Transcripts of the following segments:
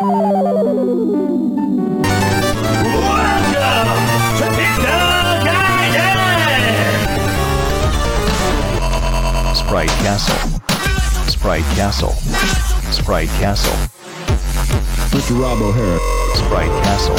Sprite Castle. Sprite Castle. Sprite Castle. Mr. Rob O'Hara. Sprite Castle.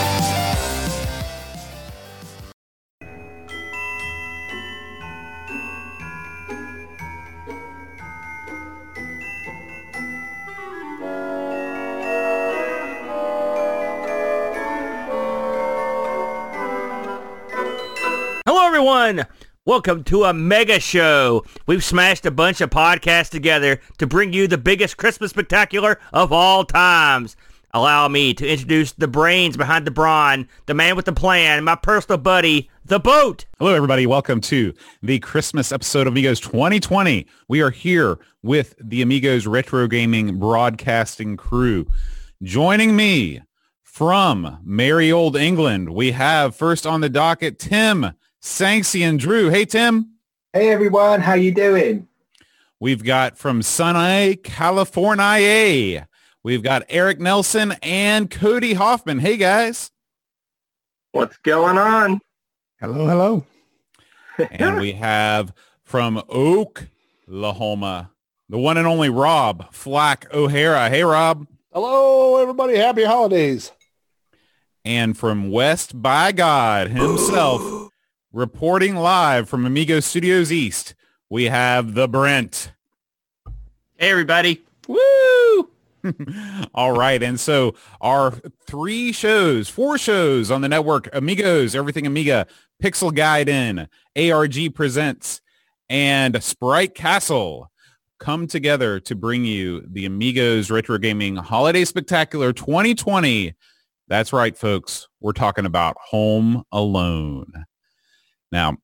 Welcome to a mega show. We've smashed a bunch of podcasts together to bring you the biggest Christmas spectacular of all times. Allow me to introduce the brains behind the brawn, the man with the plan, my personal buddy, the boat. Hello, everybody. Welcome to the Christmas episode of Amigos 2020. We are here with the Amigos Retro Gaming Broadcasting crew. Joining me from merry old England, we have first on the docket Tim Sanksian Drew. Hey, Tim. Hey everyone, how you doing? We've got from Sunny, California. We've got Eric Nelson and Cody Hoffman. Hey, guys. What's going on? Hello, hello. and we have from Oklahoma, the one and only Rob Flack O'Hara. Hey, Rob. Hello, everybody. Happy holidays. And from West by God himself, reporting live from Amigo Studios East, we have the Brent. Hey, everybody. Woo! All right. And so our three shows, four shows on the network, Amigos, Everything Amiga, Pixel Gaiden, ARG Presents, and Sprite Castle come together to bring you the Amigos Retro Gaming Holiday Spectacular 2020. That's right, folks. We're talking about Home Alone. Now,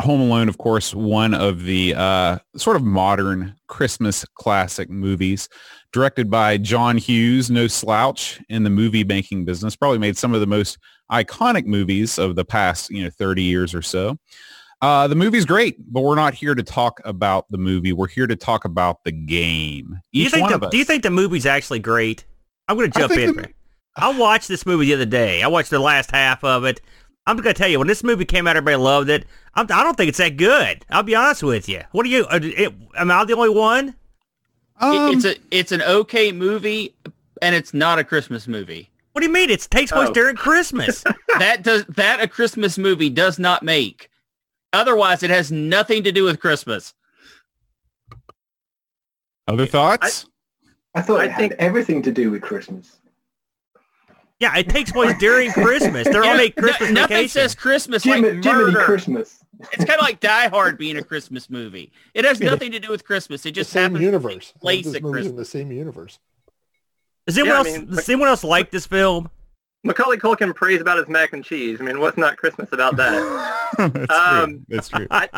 Home Alone, of course, one of the uh, sort of modern Christmas classic movies, directed by John Hughes, no slouch in the movie making business. Probably made some of the most iconic movies of the past, you know, 30 years or so. Uh, the movie's great, but we're not here to talk about the movie. We're here to talk about the game. Do you think one the, of us. Do you think the movie's actually great? I'm going to jump think in. the- I watched this movie the other day. I watched the last half of it. I'm going to tell you, when this movie came out, everybody loved it. I'm, I don't think it's that good. I'll be honest with you. What do you? Uh, it, am I the only one? It- Um, it's a it's an okay movie, and it's not a Christmas movie. What do you mean? It takes place Oh. during Christmas. That does that a Christmas movie does not make. Otherwise, it has nothing to do with Christmas. Other thoughts? I thought I it think- had everything to do with Christmas. Yeah, it takes place during Christmas. They're on a Christmas no- nothing vacation. says Christmas Jim, like Jiminy murder. Christmas. It's kind of like Die Hard being a Christmas movie. It has nothing to do with Christmas. It The just same happens universe. to place this at movie's in the same universe. Does anyone Yeah, I else? mean, does anyone else like this film? Macaulay Culkin prays about his mac and cheese. I mean, what's not Christmas about that? That's Um, true. That's true. I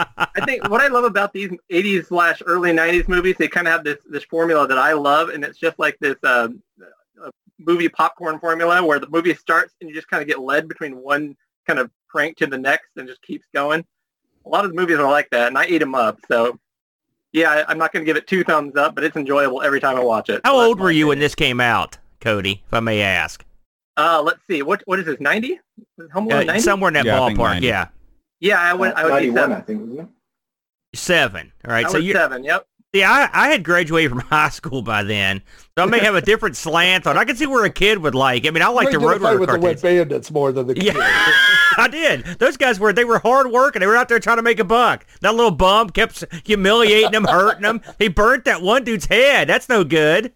think what I love about these 80s slash early 90s movies, they kind of have this this formula that I love, and it's just like this uh, movie popcorn formula where the movie starts and you just kind of get led between one kind of prank to the next and just keeps going. A lot of the movies are like that, and I eat them up. So, yeah, I, I'm not going to give it two thumbs up, but it's enjoyable every time I watch it. How So old were you when this came out, Cody? If I may ask. Uh, let's see. What what is this? 90? Home Alone Uh, somewhere in that Yeah, ballpark. Yeah, Yeah, I would. I would be seven. I think, wasn't it? seven. All right. I so you, seven. Yep. Yeah, I, I had graduated from high school by then, so I may have a different slant on. I can see where a kid would like. I mean, I like the You Road identify Runner with the wet bandits more than the Yeah, I did. Those guys were they were hard work and they were out there trying to make a buck. That little bum kept humiliating them, hurting them. He burnt that one dude's head. That's no good.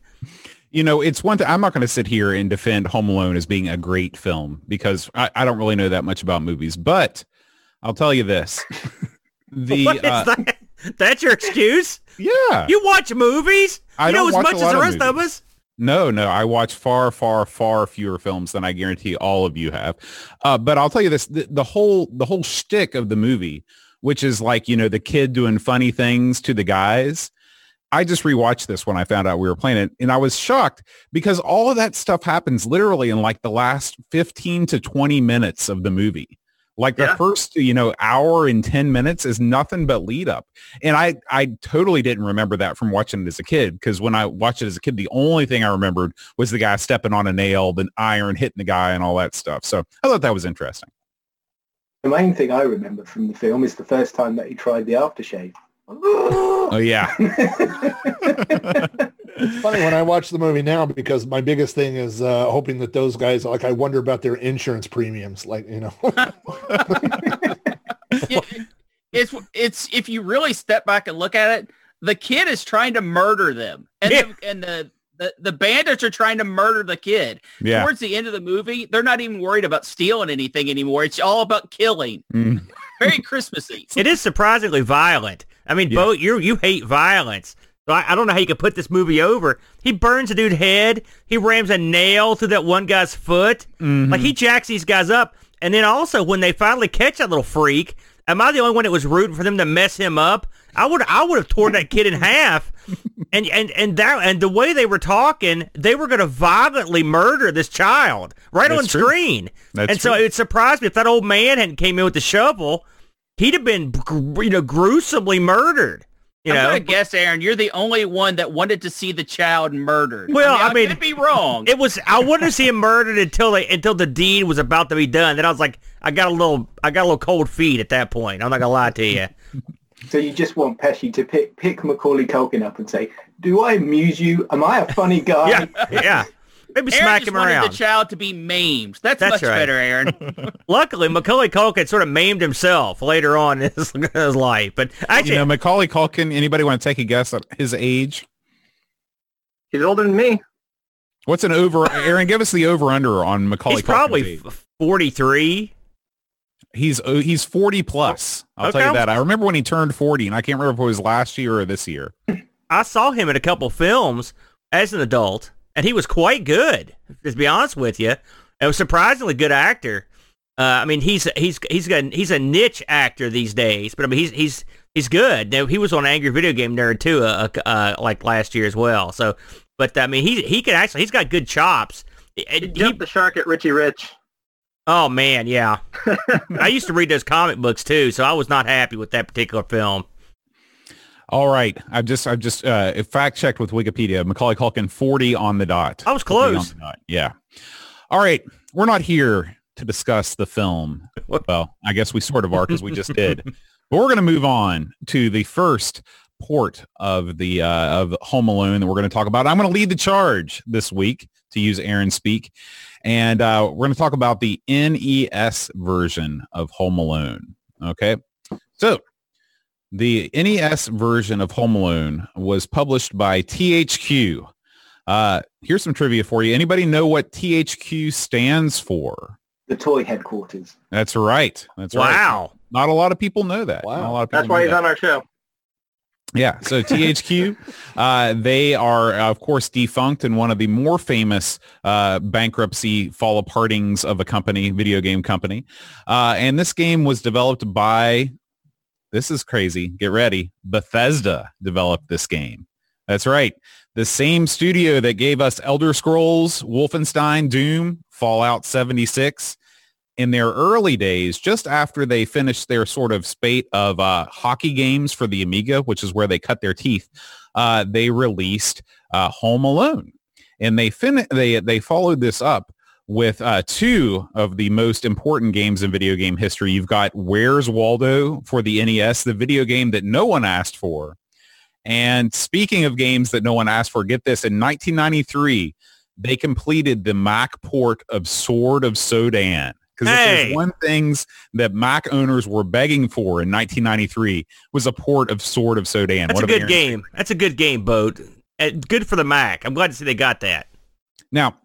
you know, it's one thing. I'm not going to sit here and defend Home Alone as being a great film because I, I don't really know that much about movies. But I'll tell you this: the What is uh, that? That's your excuse? yeah, You watch movies? I you know as much as the rest of movies. us. No, no, I watch far, far, far fewer films than I guarantee all of you have. Uh, but I'll tell you this: the, the whole the whole shtick of the movie, which is like you know the kid doing funny things to the guys, I just rewatched this when I found out we were playing it and I was shocked because all of that stuff happens literally in like the last 15 to 20 minutes of the movie. Like the Yeah. first, you know, hour and 10 minutes is nothing but lead up. And I, I totally didn't remember that from watching it as a kid because when I watched it as a kid, the only thing I remembered was the guy stepping on a nail, the iron hitting the guy and all that stuff. So I thought that was interesting. The main thing I remember from the film is the first time that he tried the aftershave. Oh yeah. It's funny when I watch the movie now because my biggest thing is uh, hoping that those guys, like, I wonder about their insurance premiums. Like, you know, Yeah, it's it's if you really step back and look at it, the kid is trying to murder them, and Yeah. the, and the, the the bandits are trying to murder the kid. Yeah. Towards the end of the movie, they're not even worried about stealing anything anymore. It's all about killing. Mm. Very Christmassy. It is surprisingly violent. I mean, Yeah. Bo, you you hate violence. So I, I don't know how you could put this movie over. He burns a dude's head. He rams a nail through that one guy's foot. Mm-hmm. Like he jacks these guys up. And then also when they finally catch that little freak, am I the only one that was rooting for them to mess him up? I would I would have torn that kid in half. And and and that and the way they were talking, they were going to violently murder this child right That's on true. screen. That's and so true. it surprised me if that old man hadn't came in with the shovel, he'd have been you know gruesomely murdered. You I'm know, gonna guess, Aaron, you're the only one that wanted to see the child murdered. Well, I I mean, mean, could be wrong. it was I wanted to see him murdered until they until the deed was about to be done. Then I was like, I got a little I got a little cold feet at that point. I'm not gonna lie to you. So you just want Pesci to pick pick Macaulay Culkin up and say, "Do I amuse you? Am I a funny guy?" Yeah, yeah. Maybe Aaron smack just him wanted around. the child to be maimed. That's, That's much right. better, Aaron. Luckily, Macaulay Culkin sort of maimed himself later on in his, his life. But actually, You know, Macaulay Culkin, anybody want to take a guess at his age? He's older than me. What's an over? Aaron, give us the over under on Macaulay he's Culkin's probably 43. He's uh, he's 40 plus. I'll tell you that. I remember when he turned 40, and I can't remember if it was last year or this year. I saw him in a couple films as an adult, and he was quite good. To be honest with you, and was surprisingly good actor. Uh, I mean, he's he's he's got he's a niche actor these days, but I mean, he's he's he's good. Now, he was on Angry Video Game Nerd too, uh, uh, like last year as well. So, but I mean, he he can actually he's got good chops. He He- jumped the shark at Richie Rich. oh man, yeah. I used to read those comic books too, so I was not happy with that particular film. All right, I've just I've just uh, fact checked with Wikipedia. Macaulay Culkin 40 on the dot. I was close. dot. Yeah. All right, we're not here to discuss the film. Well, I guess we sort of are because we just did. But we're going to move on to the first port of the uh, of Home Alone that we're going to talk about. I'm going to lead the charge this week, to use Aaron speak, and uh, we're going to talk about the NES version of Home Alone. Okay, so the NES version of Home Alone was published by THQ. Uh, here's some trivia for you. Anybody know what THQ stands for? The toy headquarters. That's right. That's right. Wow. Not a lot of people know that. Wow. Not a lot of people That's why he's that. on our show. Yeah. So THQ, uh, they are uh, of course defunct and one of the more famous uh, bankruptcy fall apartings of a company, video game company. Uh, and this game was developed by, this is crazy. Get ready. Bethesda developed this game. That's right. The same studio that gave us Elder Scrolls, Wolfenstein, Doom, Fallout 76 in their early days, just after they finished their sort of spate of uh, hockey games for the Amiga, which is where they cut their teeth, uh, they released uh, Home Alone, and they fin- they they followed this up with uh, two of the most important games in video game history. You've got Where's Waldo for the NES, the video game that no one asked for. And speaking of games that no one asked for, get this, in 1993, they completed the Mac port of Sword of Sodan. Because Hey. there's one things that Mac owners were begging for in 1993 was a port of Sword of Sodan. That's One a good game. That's a good game, Boat. Good for the Mac. I'm glad to see they got that. Now,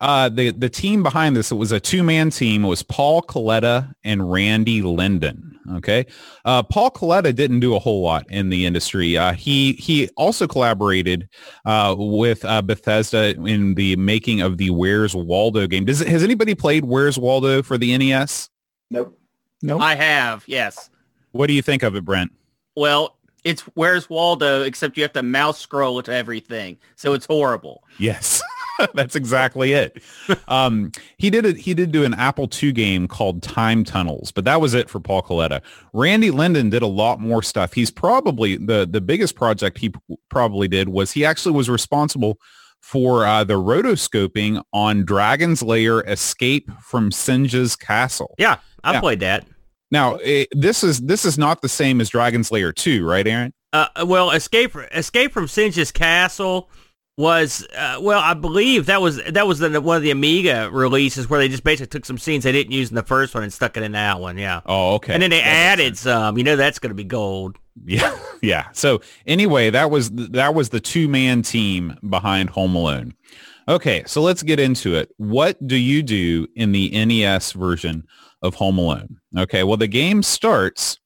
uh, the the team behind this it was a two man team. It was Paul Coletta and Randy Linden. Okay, uh, Paul Coletta didn't do a whole lot in the industry. Uh, he he also collaborated uh, with uh, Bethesda in the making of the Where's Waldo game. Does has anybody played Where's Waldo for the NES? Nope. No. I have, yes. What do you think of it, Brent? Well, It's Where's Waldo, except you have to mouse scroll to everything. So it's horrible. Yes. That's exactly it. Um, he did a, he did do an Apple II game called Time Tunnels, but that was it for Paul Coletta. Randy Linden did a lot more stuff. He's probably the the biggest project he probably did was he actually was responsible for uh, the rotoscoping on Dragon's Lair Escape from Singe's Castle. Yeah, I Yeah. played that. Now, eh, this is this is not the same as Dragon's Lair 2, right, Aaron? Uh, well, escape escape from Singe's castle was uh, well, I believe that was that was the, one of the Amiga releases where they just basically took some scenes they didn't use in the first one and stuck it in that one. Yeah, Oh, okay. and then they That added some. You know, that's going to be gold. Yeah, yeah. So anyway, that was that was the two man team behind Home Alone. Okay, so let's get into it. What do you do in the NES version of Home Alone? Okay, well the game starts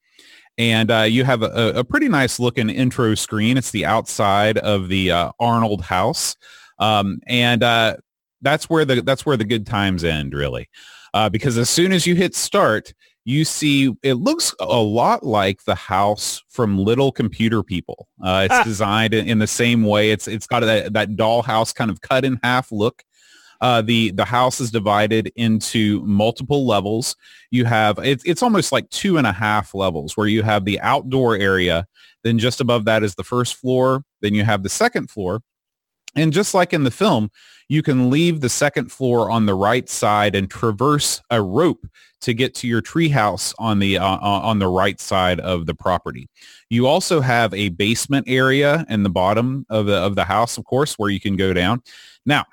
and uh, you have a, a pretty nice looking intro screen. It's the outside of the uh, Arnold house, um, and uh, that's where the that's where the good times end, really, uh, because as soon as you hit start, you see it looks a lot like the house from Little Computer People. Uh, it's Ah. designed in, in the same way. It's it's got that that dollhouse kind of cut in half look. Uh, the the house is divided into multiple levels. You have it's it's almost like two and a half levels where you have the outdoor area. Then just above that is the first floor. Then you have the second floor. And just like in the film, you can leave the second floor on the right side and traverse a rope to get to your treehouse on the uh, on the right side of the property. You also have a basement area in the bottom of the of the house, of course, where you can go down. Now,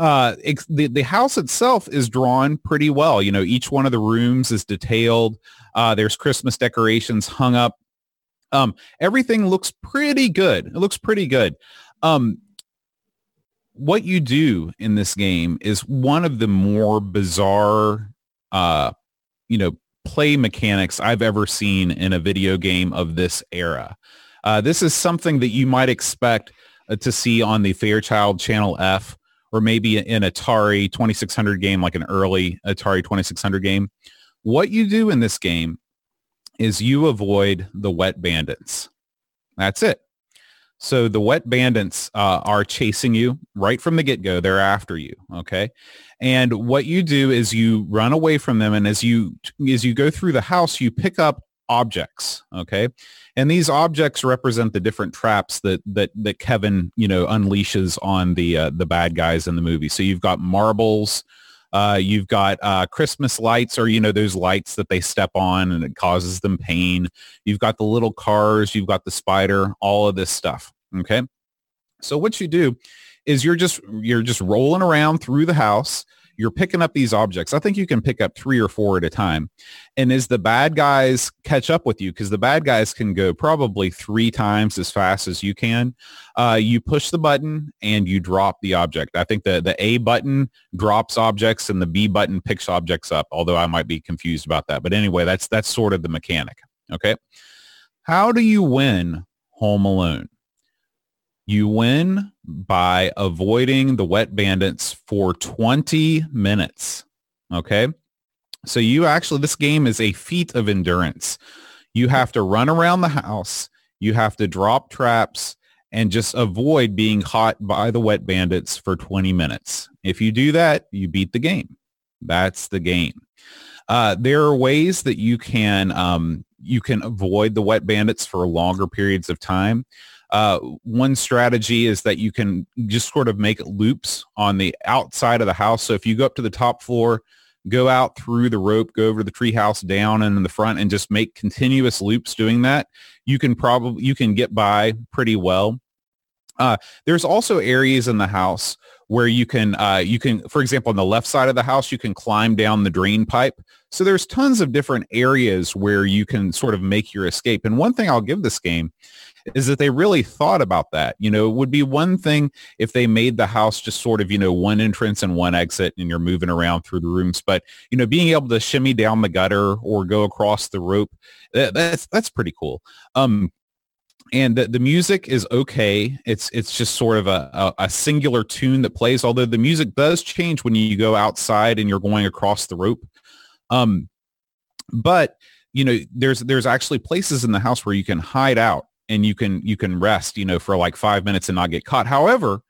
uh, the the house itself is drawn pretty well. You know, each one of the rooms is detailed. Uh, there's Christmas decorations hung up. Um, everything looks pretty good. It looks pretty good. Um, what you do in this game is one of the more bizarre, uh, you know, play mechanics I've ever seen in a video game of this era. Uh, this is something that you might expect uh, to see on the Fairchild Channel F or maybe an Atari 2600 game, like an early Atari 2600 game. What you do in this game is you avoid the wet bandits. That's it. So the wet bandits uh, are chasing you right from the get-go. They're after you. Okay. And what you do is you run away from them. And as you, as you go through the house, you pick up objects. Okay. And these objects represent the different traps that, that, that Kevin, you know, unleashes on the, uh, the bad guys in the movie. So you've got marbles, uh, you've got uh, Christmas lights or, you know, those lights that they step on and it causes them pain. You've got the little cars, you've got the spider, all of this stuff. Okay. So what you do is you're just, you're just rolling around through the house. You're picking up these objects. I think you can pick up three or four at a time. And as the bad guys catch up with you, because the bad guys can go probably three times as fast as you can, uh, you push the button and you drop the object. I think the, the A button drops objects and the B button picks objects up, although I might be confused about that. But anyway, that's that's sort of the mechanic. Okay. How do you win Home Alone? You win by avoiding the wet bandits for 20 minutes. Okay. So you actually, this game is a feat of endurance. You have to run around the house. You have to drop traps and just avoid being caught by the wet bandits for 20 minutes. If you do that, you beat the game. That's the game. Uh, there are ways that you can um, you can avoid the wet bandits for longer periods of time. Uh, one strategy is that you can just sort of make loops on the outside of the house. So if you go up to the top floor, go out through the rope, go over to the treehouse, down and in the front, and just make continuous loops doing that, you can probably you can get by pretty well. Uh, there's also areas in the house where you can uh, you can, for example, on the left side of the house, you can climb down the drain pipe. So there's tons of different areas where you can sort of make your escape. And one thing I'll give this game is that they really thought about that. You know, it would be one thing if they made the house just sort of, you know, one entrance and one exit and you're moving around through the rooms. But, you know, being able to shimmy down the gutter or go across the rope, that, that's, that's pretty cool. Um, and the, the music is okay. It's it's just sort of a, a, a singular tune that plays, although the music does change when you go outside and you're going across the rope. Um, but you know, there's there's actually places in the house where you can hide out and you can you can rest, you know, for like five minutes and not get caught. However,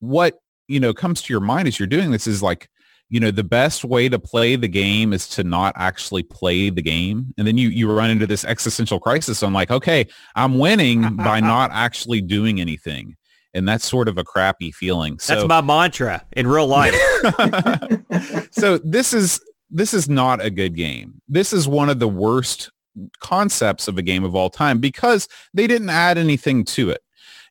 what you know comes to your mind as you're doing this is like you know the best way to play the game is to not actually play the game and then you you run into this existential crisis on like okay i'm winning by not actually doing anything and that's sort of a crappy feeling so That's my mantra in real life. so this is this is not a good game. This is one of the worst concepts of a game of all time because they didn't add anything to it.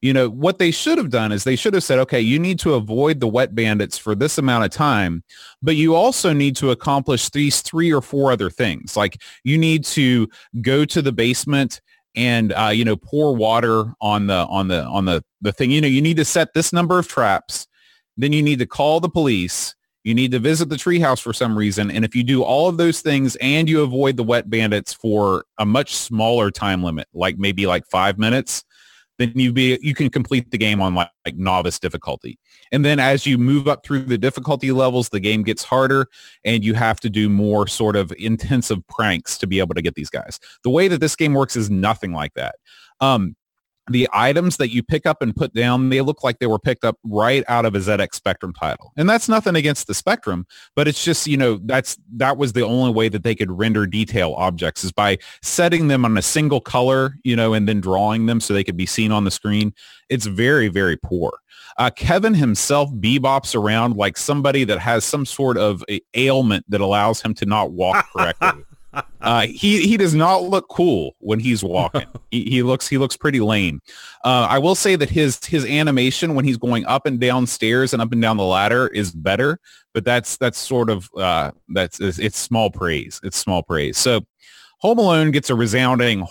You know, what they should have done is they should have said, okay, you need to avoid the wet bandits for this amount of time, but you also need to accomplish these three or four other things. Like you need to go to the basement and uh, you know pour water on the on the on the the thing. You know, you need to set this number of traps. Then you need to call the police. You need to visit the treehouse for some reason. And if you do all of those things and you avoid the wet bandits for a much smaller time limit, like maybe like five minutes, then you be you can complete the game on like, like novice difficulty. And then as you move up through the difficulty levels, the game gets harder and you have to do more sort of intensive pranks to be able to get these guys. The way that this game works is nothing like that. Um, the items that you pick up and put down, they look like they were picked up right out of a ZX Spectrum title. And that's nothing against the Spectrum, but it's just, you know, that's that was the only way that they could render detail objects is by setting them on a single color, you know, and then drawing them so they could be seen on the screen. It's very, very poor. Uh, Kevin himself bebops around like somebody that has some sort of ailment that allows him to not walk correctly. Uh, he he does not look cool when he's walking. he, he looks he looks pretty lame. Uh, I will say that his his animation when he's going up and down stairs and up and down the ladder is better, but that's that's sort of uh, that's it's, it's small praise. It's small praise. So Home Alone gets a resounding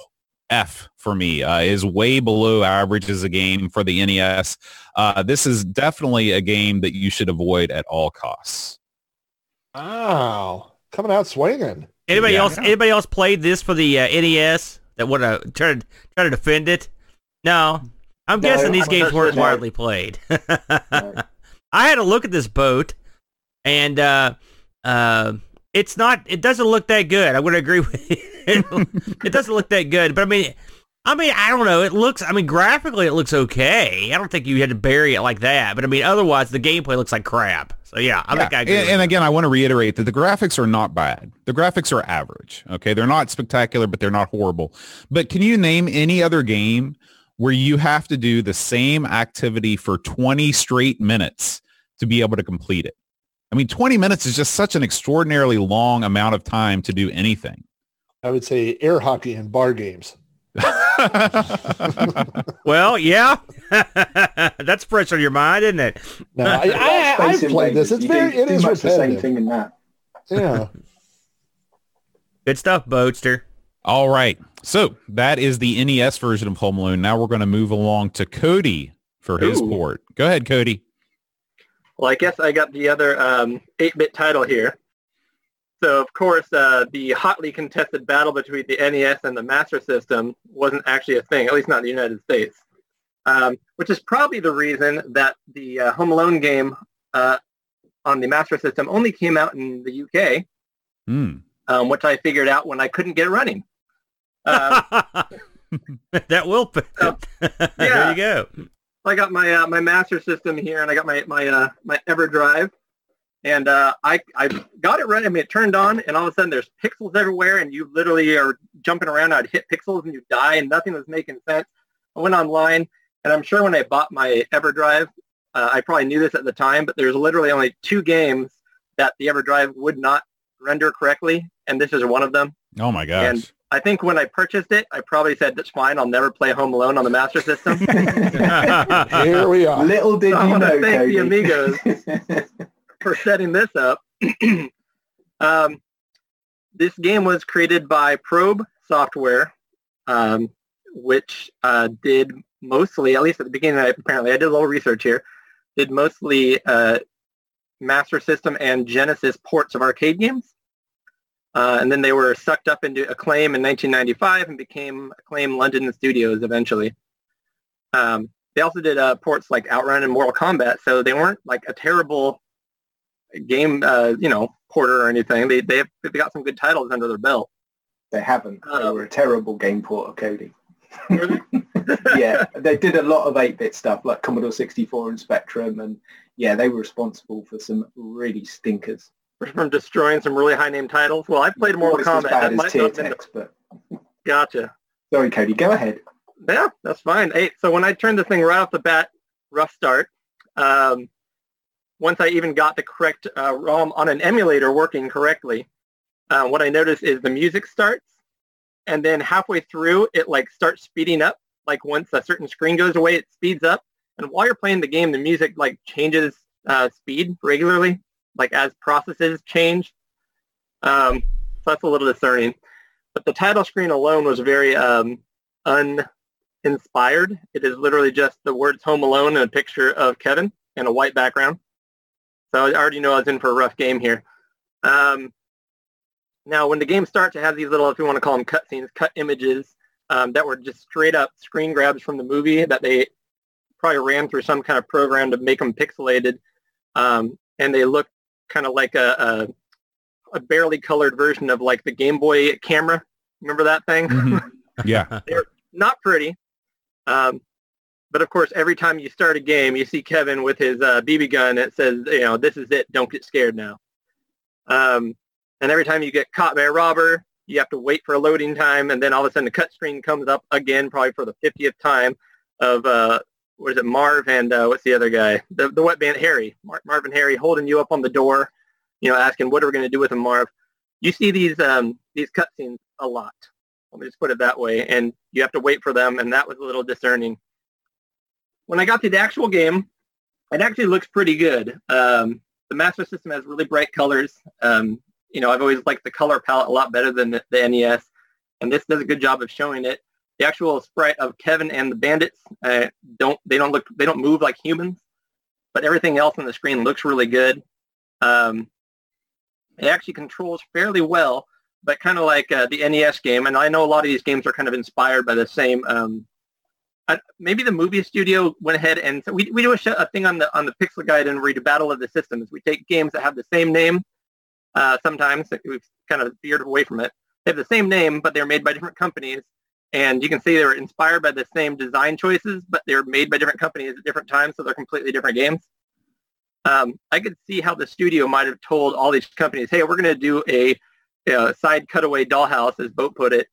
F for me. Uh, is way below average as a game for the NES. Uh, this is definitely a game that you should avoid at all costs. Wow. Coming out swinging. Anybody Yeah. else? Anybody else played this for the uh, NES that would uh, try to try to defend it? No, I'm No, guessing these I'm games weren't sure. widely played. I had a look at this boat, and uh, uh, it's not. It doesn't look that good. I would agree with you. it doesn't look that good, but I mean. I mean, I don't know. It looks, I mean, graphically it looks okay. I don't think you had to bury it like that. But I mean, otherwise the gameplay looks like crap. So yeah, I think I agree. And, and again, I want to reiterate that the graphics are not bad. The graphics are average. Okay, they're not spectacular, but they're not horrible. But can you name any other game where you have to do the same activity for 20 straight minutes to be able to complete it? I mean, 20 minutes is just such an extraordinarily long amount of time to do anything. I would say air hockey and bar games. Well, yeah, that's fresh on your mind, isn't it? No, I, I, I've played this. It's very, do- it much the same thing in that. Yeah. Good stuff, Boatster. All right. So that is the NES version of Home Alone. Now we're going to move along to Cody for his Ooh. port. Go ahead, Cody. Well, I guess I got the other um, 8-bit title here. So, of course, uh, the hotly contested battle between the NES and the Master System wasn't actually a thing, at least not in the United States, um, which is probably the reason that the uh, Home Alone game uh, on the Master System only came out in the UK, Hmm. um, which I figured out when I couldn't get it running. Um, that will. Oh, there you go. I got my uh, my master system here, and I got my my uh, my EverDrive, and uh, I I got it right. I mean, it turned on, and all of a sudden there's pixels everywhere, and you literally are jumping around. I'd hit pixels, and you die, and nothing was making sense. I went online, and I'm sure when I bought my EverDrive, uh, I probably knew this at the time, but there's literally only two games that the EverDrive would not render correctly, and this is one of them. Oh my gosh. And I think when I purchased it, I probably said, "That's fine. I'll never play Home Alone on the Master System." Here we are. Little did I you wanna know, thank Cody. the amigos. for setting this up. um, this game was created by Probe Software, um, which uh, did mostly, at least at the beginning, apparently, I did a little research here, did mostly uh, Master System and Genesis ports of arcade games. Uh, and then they were sucked up into Acclaim in 1995 and became Acclaim London Studios eventually. Um, they also did uh, ports like Outrun and Mortal Kombat, so they weren't like a terrible game, uh, you know, porter or anything. They they they got some good titles under their belt. They haven't. They Um, were a terrible game porter, Cody. Yeah, they did a lot of 8-bit stuff like Commodore 64 and Spectrum, and yeah, they were responsible for some really stinkers. From destroying some really high name titles. Well, I played Mortal Almost as Kombat. bad That as tier not have been the- text, but Gotcha. sorry, Cody, go ahead. Yeah, that's fine. Hey, so when I turned this thing right off the bat, rough start. Um, once I even got the correct uh, ROM on an emulator working correctly, uh, what I noticed is the music starts, and then halfway through, it like starts speeding up. Like once a certain screen goes away, it speeds up, and while you're playing the game, the music like changes uh, speed regularly, like as processes change. Um, so that's a little discerning. But the title screen alone was very um, uninspired. It is literally just the words Home Alone and a picture of Kevin and a white background. So I already know I was in for a rough game here. Um, now, when the game starts, it has these little, if you want to call them cutscenes, cut images um, that were just straight up screen grabs from the movie that they probably ran through some kind of program to make them pixelated. Um, and they look kind of like a, a, a barely colored version of like the Game Boy camera. Remember that thing? Mhm. Yeah. They're not pretty. Um, but of course, every time you start a game, you see Kevin with his uh, BB gun. that says, you know, this is it. Don't get scared now. Um, and every time you get caught by a robber, you have to wait for a loading time, and then all of a sudden the cut screen comes up again, probably for the 50th time, of uh, what is it, Marv and uh, what's the other guy, the the wet band Harry, Mar- Marv and Harry holding you up on the door, you know, asking what are we going to do with him, Marv. You see these um, these cutscenes a lot. Let me just put it that way. And you have to wait for them, and that was a little discerning. When I got to the actual game, it actually looks pretty good. Um, the Master System has really bright colors. Um, you know, I've always liked the color palette a lot better than the, the NES, and this does a good job of showing it. The actual sprite of Kevin and the bandits uh, don't they don't look they don't move like humans, but everything else on the screen looks really good. Um, it actually controls fairly well but kind of like uh, the NES game. And I know a lot of these games are kind of inspired by the same. Um, uh, maybe the movie studio went ahead and so we, we do a, a thing on the on the Pixel Gaiden read a Battle of the Systems. We take games that have the same name. Uh, sometimes we've kind of veered away from it. They have the same name, but they're made by different companies. And you can see they were inspired by the same design choices, but they're made by different companies at different times, so they're completely different games. Um, I could see how the studio might have told all these companies, "Hey, we're going to do a side cutaway dollhouse, as Boat put it,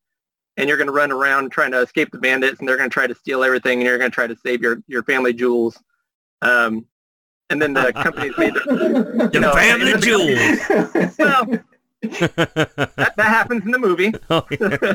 and you're going to run around trying to escape the bandits, and they're going to try to steal everything, and you're going to try to save your, your family jewels. Um, and then the company's made the, The No, family and jewels. well, that, that happens in the movie. Oh, yeah.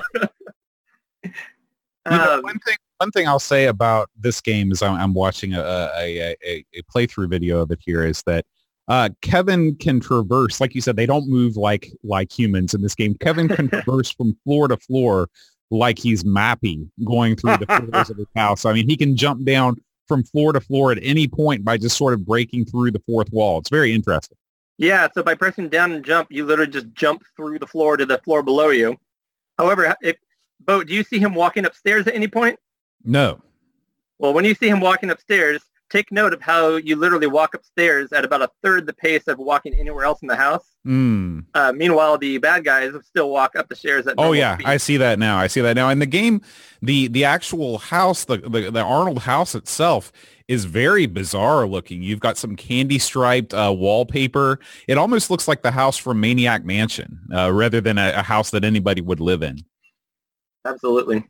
You know, Um, one thing one thing I'll say about this game is I'm, I'm watching a, a, a, a playthrough video of it here is that uh, Kevin can traverse, like you said, they don't move like like humans in this game. Kevin can traverse from floor to floor like he's mapping going through the floors of his house. I mean, he can jump down from floor to floor at any point by just sort of breaking through the fourth wall. It's very interesting. Yeah, so by pressing down and jump, you literally just jump through the floor to the floor below you. However, if Bo, do you see him walking upstairs at any point? No. Well, when you see him walking upstairs, take note of how you literally walk upstairs at about a third the pace of walking anywhere else in the house. Mm. Uh, meanwhile, the bad guys still walk up the stairs at Oh yeah, speed. I see that now. I see that now. In the game, the the actual house, the, the the Arnold house itself is very bizarre looking. You've got some candy striped uh, wallpaper. It almost looks like the house from Maniac Mansion, uh, rather than a, a house that anybody would live in. Absolutely.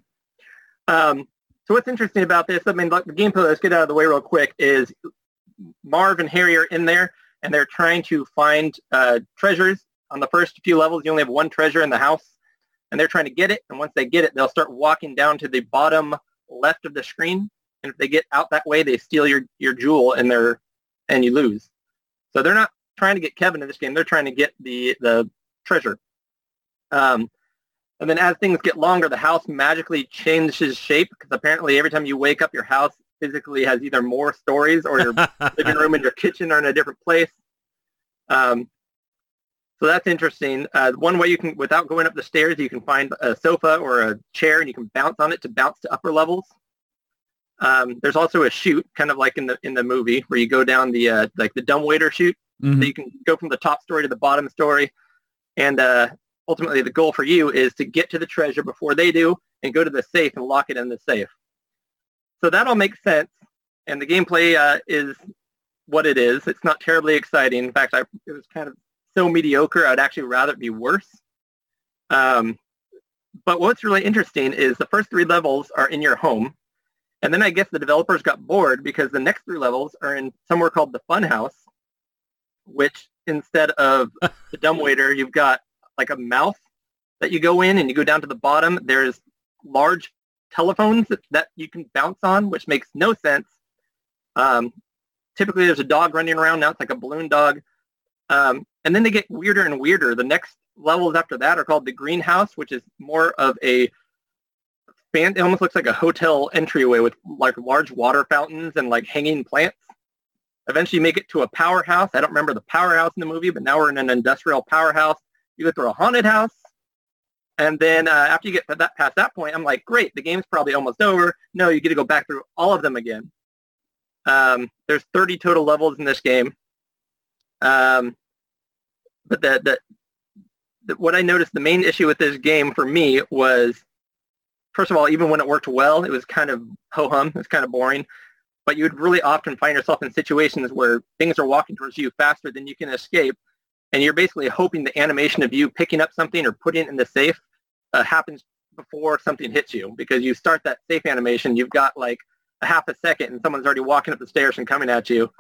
Um, so what's interesting about this, I mean, like, the gameplay, let's get out of the way real quick, is Marv and Harry are in there, and they're trying to find uh, treasures. On the first few levels, you only have one treasure in the house, and they're trying to get it. And once they get it, they'll start walking down to the bottom left of the screen. And if they get out that way, they steal your, your jewel, and they're and you lose. So they're not trying to get Kevin in this game. They're trying to get the the treasure. Um, and then as things get longer, the house magically changes shape because apparently every time you wake up, your house physically has either more stories or your living room and your kitchen are in a different place. Um, so that's interesting. Uh, one way you can, without going up the stairs, you can find a sofa or a chair and you can bounce on it to bounce to upper levels. Um, there's also a chute, kind of like in the in the movie, where you go down the uh, like the dumbwaiter chute. Mhm. So you can go from the top story to the bottom story, and uh, ultimately the goal for you is to get to the treasure before they do and go to the safe and lock it in the safe. so that all makes sense, and the gameplay uh, is what it is. It's not terribly exciting. In fact, I, it was kind of so mediocre. I'd actually rather it be worse. Um, but what's really interesting is the first three levels are in your home, and then I guess the developers got bored because the next three levels are in somewhere called the Fun House, which instead of the dumbwaiter, you've got like a mouth that you go in and you go down to the bottom. There's large telephones that, you can bounce on, which makes no sense. Um, typically there's a dog running around. Now it's like a balloon dog. Um, and then they get weirder and weirder. The next levels after that are called the greenhouse, which is more of a fan. It almost looks like a hotel entryway with like large water fountains and like hanging plants. Eventually make it to a powerhouse. I don't remember the powerhouse in the movie, but now we're in an industrial powerhouse. You go through a haunted house. And then uh, after you get that past that point, I'm like, great, the game's probably almost over. No, you get to go back through all of them again. Um, there's 30 total levels in this game. Um, but the, the, the, what I noticed, the main issue with this game for me was, first of all, even when it worked well, it was kind of ho-hum. It was kind of boring. But you would really often find yourself in situations where things are walking towards you faster than you can escape. And you're basically hoping the animation of you picking up something or putting it in the safe uh, happens before something hits you. Because you start that safe animation, you've got like a half a second and someone's already walking up the stairs and coming at you.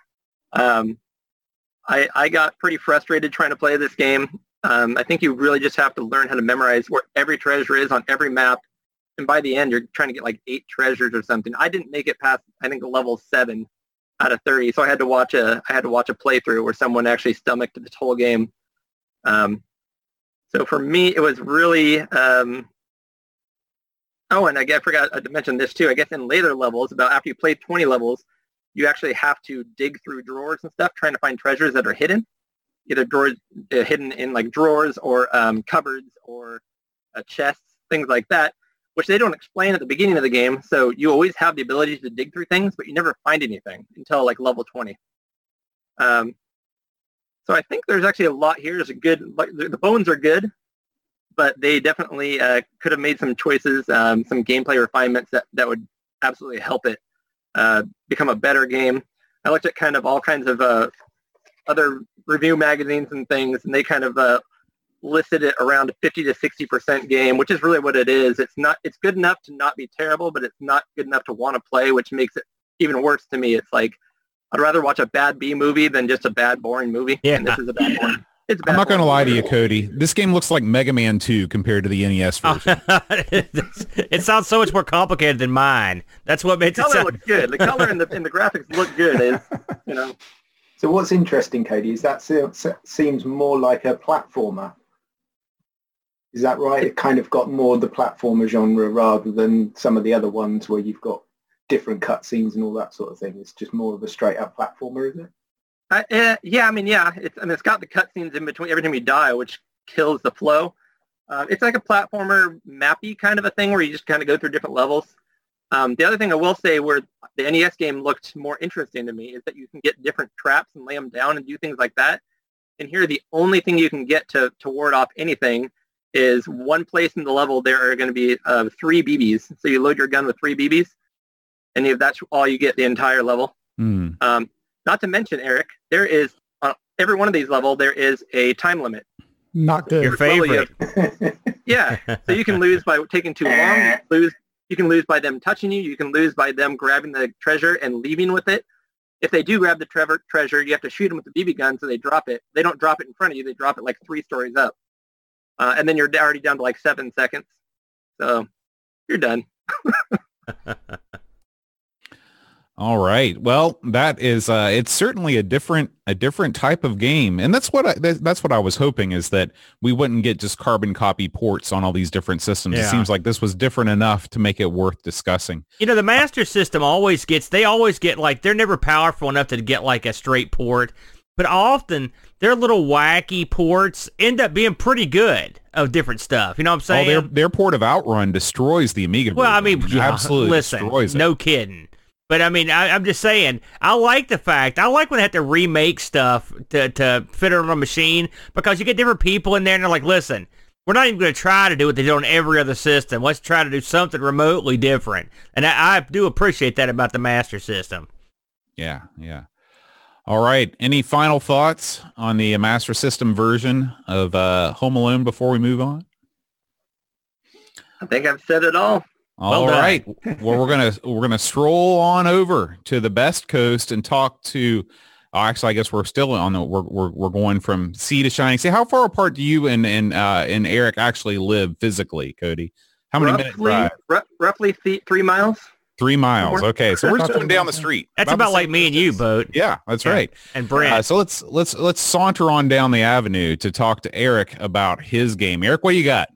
Um, I, I got pretty frustrated trying to play this game. Um, I think you really just have to learn how to memorize where every treasure is on every map. And by the end, you're trying to get like eight treasures or something. I didn't make it past, I think, level seven out of 30. So I had to watch a, I had to watch a playthrough where someone actually stomached this whole game. Um, so for me, it was really, um, oh, and I, I forgot to mention this too. I guess in later levels, about after you play 20 levels, you actually have to dig through drawers and stuff trying to find treasures that are hidden, either drawers uh, hidden in like drawers or um, cupboards or uh, chests, things like that, which they don't explain at the beginning of the game. So you always have the ability to dig through things, but you never find anything until like level 20. Um, so I think there's actually a lot here. There's a good, like, the bones are good, but they definitely uh, could have made some choices, um, some gameplay refinements that, that would absolutely help it uh, become a better game. I looked at kind of all kinds of uh, other review magazines and things, and they kind of uh, listed it around a 50 to 60 percent game, which is really what it is. It's not. It's good enough to not be terrible, but it's not good enough to want to play, which makes it even worse to me. It's like I'd rather watch a bad B movie than just a bad boring movie. Yeah. And this is a bad boring. It's bad I'm not going to lie to you, Cody. This game looks like Mega Man 2 compared to the NES oh, version. it sounds so much more complicated than mine. That's what makes The it color sound. looks good. The color and the and the graphics look good. It's, you know, So what's interesting, Cody, is that se- se- seems more like a platformer. Is that right? It kind of got more the platformer genre rather than some of the other ones where you've got different cutscenes and all that sort of thing. It's just more of a straight up platformer, is it? I, uh, yeah, I mean, yeah, it's I mean, it's got the cutscenes in between every time you die, which kills the flow. Uh, it's like a platformer mappy kind of a thing where you just kind of go through different levels. Um, the other thing I will say where the NES game looked more interesting to me is that you can get different traps and lay them down and do things like that. And here, the only thing you can get to, to ward off anything is one place in the level there are going to be uh, three BBs. So you load your gun with three BBs, and if that's all you get the entire level. Hmm. Um, not to mention, Eric, there is on every one of these level there is a time limit. Not good. Your Level you favorite. Yeah, so you can lose by taking too long. You can lose. You can lose by them touching you. You can lose by them grabbing the treasure and leaving with it. If they do grab the trever- treasure, you have to shoot them with the BB gun so they drop it. They don't drop it in front of you. They drop it like three stories up, uh, and then you're already down to like seven seconds. So you're done. All right. Well, that is uh it's certainly a different a different type of game. And that's what I, that's what I was hoping is that we wouldn't get just carbon copy ports on all these different systems. It seems like this was different enough to make it worth discussing. You know, the Master System always gets, they always get like, they're never powerful enough to get like a straight port, but often their little wacky ports end up being pretty good of different stuff. You know what I'm Oh, saying? their their port of Outrun destroys the Amiga. well, I mean, It absolutely listen, destroys it. no kidding. But I mean, I, I'm just saying, I like the fact, I like when they have to remake stuff to, to fit it on a machine because you get different people in there and they're like, listen, We're not even going to try to do what they do on every other system. Let's try to do something remotely different. And I, I do appreciate that about the Master System. Yeah, yeah. All right. Any final thoughts on the Master System version of uh, Home Alone before we move on? I think I've said it all. All Well right. well, we're gonna we're gonna stroll on over to the best coast and talk to. Oh, actually, I guess we're still on the. We're we're, we're going from sea to shining sea. How far apart do you and and uh, and Eric actually live physically, Cody? How many minutes roughly, drive? ru- roughly th- three miles. Three miles. Okay, so we're just going down the street. That's the about like me and you, distance. Boat. Yeah, that's Yeah. right. And Brent. Uh, so let's let's let's saunter on down the avenue to talk to Eric about his game. Eric, what you got?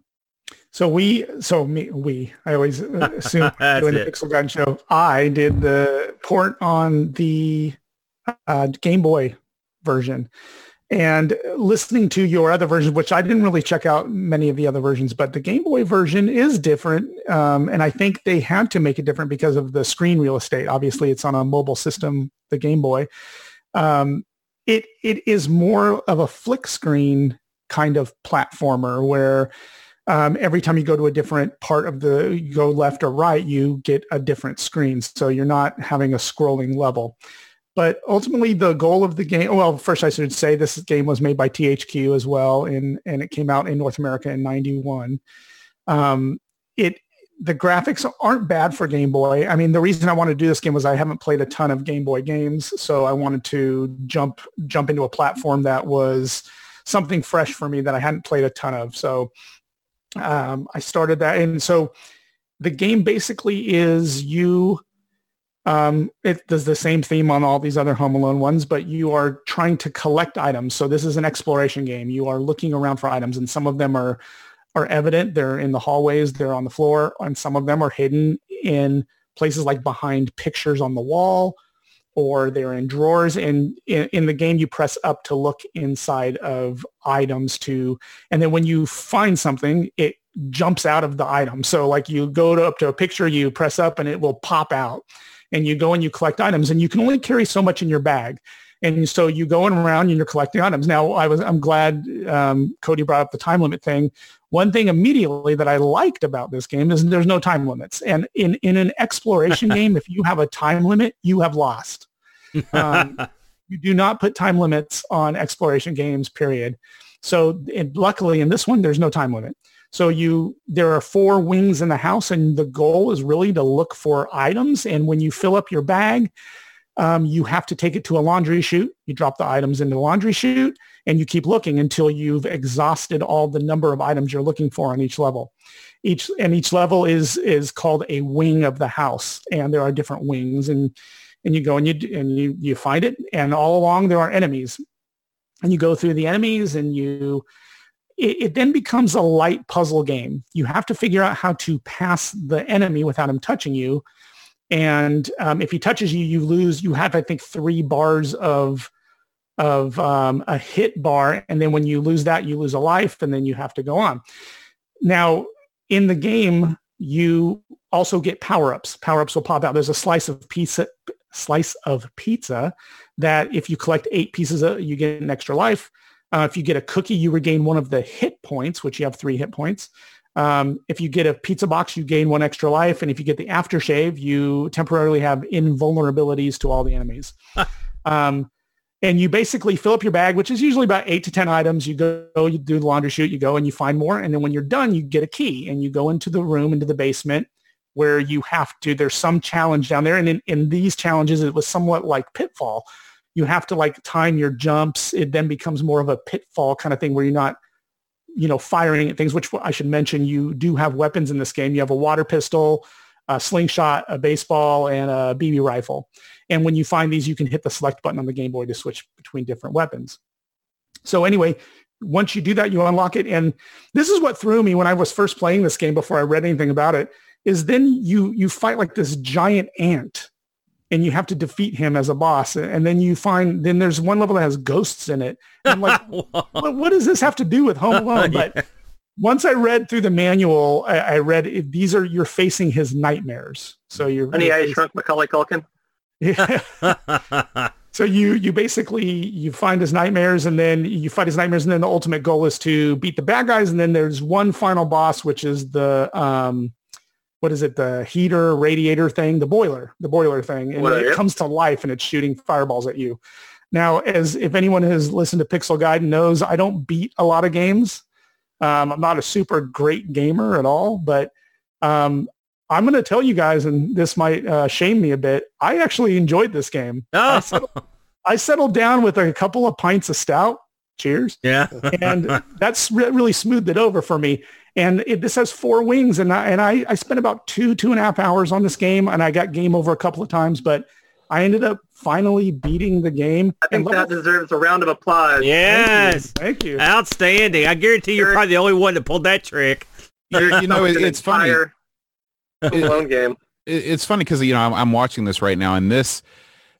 So we, so me, we, I always uh, assume That's doing the it. Pixel Gaiden show. I did the port on the uh, Game Boy version and listening to your other versions, which I didn't really check out many of the other versions, but the Game Boy version is different. Um, and I think they had to make it different because of the screen real estate. Obviously it's on a mobile system, the Game Boy. Um, it, it is more of a flick screen kind of platformer where um, every time you go to a different part of the, you go left or right, you get a different screen. So you're not having a scrolling level. But ultimately, the goal of the game, well, first I should say this game was made by THQ as well, and, and it came out in North America in 91. Um, it The graphics aren't bad for Game Boy. I mean, the reason I wanted to do this game was I haven't played a ton of Game Boy games, so I wanted to jump jump into a platform that was something fresh for me that I hadn't played a ton of. So um, I started that. And so the game basically is you, um, it does the same theme on all these other Home Alone ones, but you are trying to collect items. So this is an exploration game. You are looking around for items and some of them are, are evident. They're in the hallways, they're on the floor, and some of them are hidden in places like behind pictures on the wall or they're in drawers. And in, in the game, you press up to look inside of items to, and then when you find something, it jumps out of the item. So like you go to, up to a picture, you press up and it will pop out and you go and you collect items and you can only carry so much in your bag. And so you going around and you're collecting items. Now I was, I'm glad um, Cody brought up the time limit thing. One thing immediately that I liked about this game is there's no time limits. And in, in an exploration game, if you have a time limit, you have lost. Um, you do not put time limits on exploration games, period. So luckily in this one, there's no time limit. So you, there are four wings in the house and the goal is really to look for items. And when you fill up your bag, um, you have to take it to a laundry chute. You drop the items into the laundry chute and you keep looking until you've exhausted all the number of items you're looking for on each level. Each and each level is is called a wing of the house, and there are different wings, and and you go and you and you you find it, and all along there are enemies, and you go through the enemies, and you it, it then becomes a light puzzle game. You have to figure out how to pass the enemy without him touching you, and um, if he touches you, you lose. You have I think three bars of of um, a hit bar, and then when you lose that, you lose a life, and then you have to go on. Now, in the game, you also get power-ups. Power-ups will pop out. There's a slice of pizza, slice of pizza that if you collect eight pieces, of, you get an extra life. Uh, if you get a cookie, you regain one of the hit points, which you have three hit points. Um, if you get a pizza box, you gain one extra life. And if you get the aftershave, you temporarily have invulnerabilities to all the enemies. um, and you basically fill up your bag, which is usually about eight to 10 items. You go, you do the laundry chute, you go and you find more. And then when you're done, you get a key and you go into the room, into the basement where you have to, there's some challenge down there. And in, in these challenges, it was somewhat like Pitfall. You have to like time your jumps. It then becomes more of a pitfall kind of thing where you're not, you know, firing at things, which I should mention, you do have weapons in this game. You have a water pistol, a slingshot, a baseball, and a BB rifle. And when you find these, you can hit the select button on the Game Boy to switch between different weapons. So anyway, once you do that, you unlock it. And this is what threw me when I was first playing this game before I read anything about it, is then you you fight like this giant ant and you have to defeat him as a boss. And then you find, then there's one level that has ghosts in it. And I'm like, what, what does this have to do with Home Alone? But once I read through the manual, I, I read it, these are, you're facing his nightmares. So you're, Honey, you're I Shrunk Macaulay Culkin. yeah. So you you basically you find his nightmares and then you fight his nightmares and then the ultimate goal is to beat the bad guys and then there's one final boss which is the um what is it the heater radiator thing the boiler the boiler thing and it comes to life and it's shooting fireballs at you. Now as if anyone has listened to Pixel Gaiden knows I don't beat a lot of games. Um, I'm not a super great gamer at all, but um, I'm going to tell you guys, and this might uh, shame me a bit. I actually enjoyed this game. I Oh, settled, I settled down with a couple of pints of stout. Cheers. yeah. And that's re- really smoothed it over for me. And it, this has four wings, and I, and I, I spent about two, two and a half hours on this game, and I got game over a couple of times, but I ended up finally beating the game. I think And that deserves a round of applause. Yes. Thank you. Outstanding. I guarantee you're probably the only one that pulled that trick. You're- you know, it, it's funny. Alone game. it- it's funny because you know I'm, I'm watching this right now and this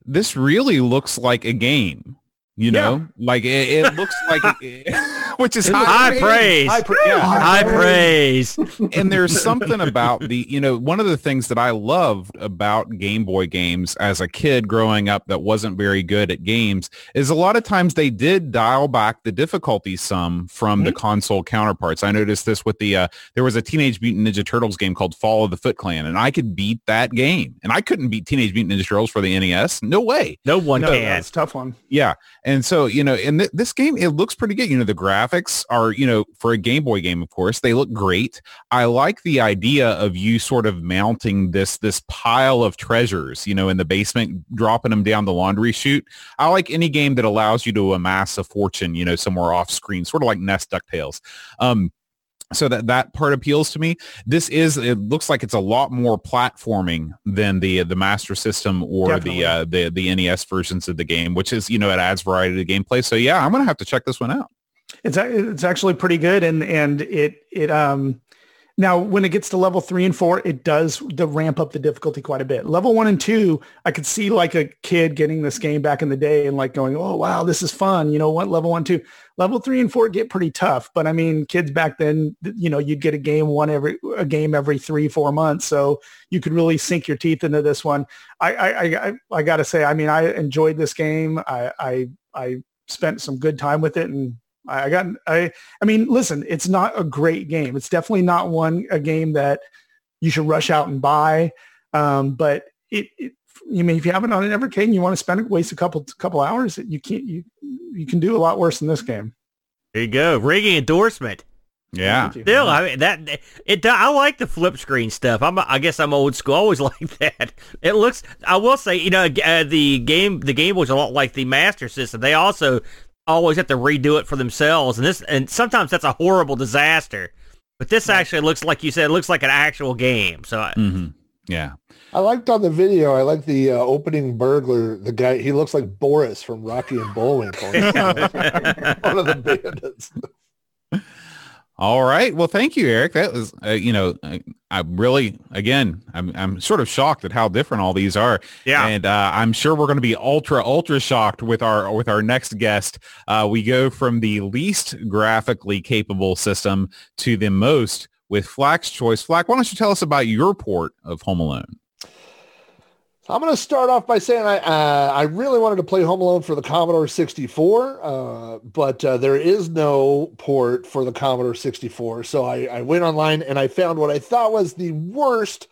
this really looks like a game you know like it, it looks like it, which is high, High praise. High pra- yeah. High praise. and there's something about the you know one of the things that i loved about game boy games as a kid growing up that wasn't very good at games is a lot of times they did dial back the difficulty some from the console counterparts i noticed this with the uh, there was a teenage mutant ninja turtles game called fall of the foot clan and i could beat that game and i couldn't beat teenage mutant ninja turtles for the nes no way No one No, can. that's a tough one. yeah. And so, you know, in th- this game, it looks pretty good. You know, the graphics are, you know, for a Game Boy game, of course, they look great. I like the idea of you sort of mounting this, this pile of treasures, you know, in the basement, dropping them down the laundry chute. I like any game that allows you to amass a fortune, you know, somewhere off screen, sort of like NES DuckTales. Um, so that that part appeals to me. This is it looks like it's a lot more platforming than the the Master System or Definitely. the uh, the the NES versions of the game, which is you know it adds variety to gameplay. So yeah, I'm gonna have to check this one out. It's it's actually pretty good, and and it it um now when it gets to level three and four, it does the ramp up the difficulty quite a bit. Level one and two, I could see like a kid getting this game back in the day and like going, oh wow, this is fun. You know what? Level one, two, level three and four get pretty tough. But I mean, kids back then, you know, you'd get a game one every a game every three four months, so you could really sink your teeth into this one. I I I, I, got to say, I mean, I enjoyed this game. I I I spent some good time with it and I I got I I mean, listen, it's not a great game. It's definitely not one a game that you should rush out and buy. Um, but it, it you mean if you have it on an Evercade and you want to spend it, waste a couple couple hours, you can't you you can do a lot worse than this game. There you go. Ringing endorsement. Yeah. Still, I mean that it. I like the flip screen stuff. I'm. I guess I'm old school. I always like that. It looks. I will say, you know, uh, the game. The game was a lot like the Master System. They also always have to redo it for themselves, and this. And sometimes that's a horrible disaster. But this actually looks like you said. It looks like an actual game. So I- hmm Yeah. I liked on the video. I like the uh, opening burglar. The guy he looks like Boris from Rocky and Bullwinkle. One of the bandits. All right. Well, thank you, Eric. That was, uh, you know, I, I really, again, I'm, I'm sort of shocked at how different all these are. Yeah. And uh, I'm sure we're going to be ultra, ultra shocked with our with our next guest. Uh, we go from the least graphically capable system to the most with Flack's choice. Flack, why don't you tell us about your port of Home Alone? I'm going to start off by saying I uh, I really wanted to play Home Alone for the Commodore 64, uh, but uh, there is no port for the Commodore 64. So I, I went online and I found what I thought was the worst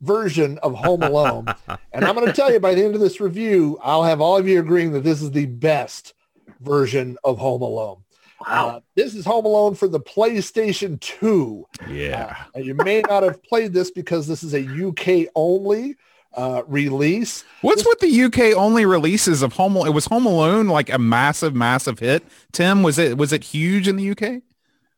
version of Home Alone. and I'm going to tell you by the end of this review, I'll have all of you agreeing that this is the best version of Home Alone. Uh, this is Home Alone for the PlayStation 2. Yeah. Uh, you may not have played this because this is a UK only uh, release. What's with the UK only releases of Home? It was Home Alone like a massive, massive hit. Tim, was it was it huge in the UK?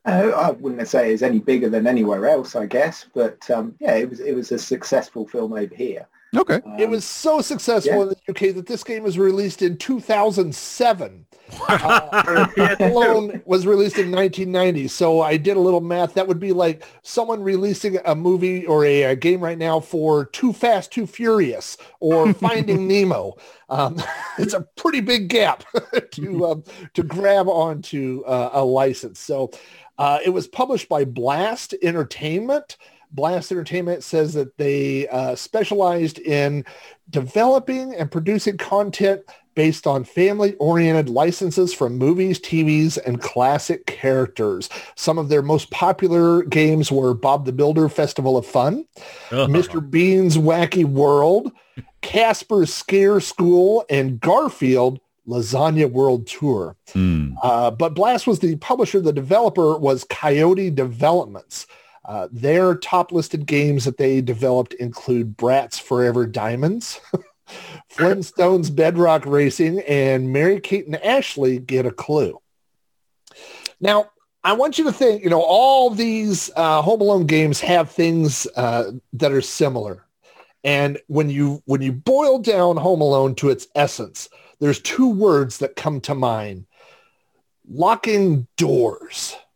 Uh, I wouldn't say it's any bigger than anywhere else, I guess, but um, yeah, it was it was a successful film over here. Okay. It Um, was so successful yeah. in the UK that this game was released in 2007. Uh, Alone was released in 1990. So I did a little math. That would be like someone releasing a movie or a, a game right now for Too Fast, Too Furious or Finding Nemo. Um, it's a pretty big gap to um, to grab onto uh, a license. So uh, it was published by Blast Entertainment. Blast Entertainment says that they uh, specialized in developing and producing content based on family-oriented licenses from movies, TVs, and classic characters. Some of their most popular games were Bob the Builder Festival of Fun, Mr. Bean's Wacky World, Casper's Scare School, and Garfield Lasagna World Tour. Hmm. Uh, but Blast was the publisher. The developer was Coyote Developments. Uh, their top listed games that they developed include Bratz Forever Diamonds, Flintstones Bedrock Racing, and Mary Kate and Ashley Get a Clue. Now, I want you to think, you know, all these uh, Home Alone games have things uh, that are similar. And when you when you boil down Home Alone to its essence, there's two words that come to mind. Locking doors.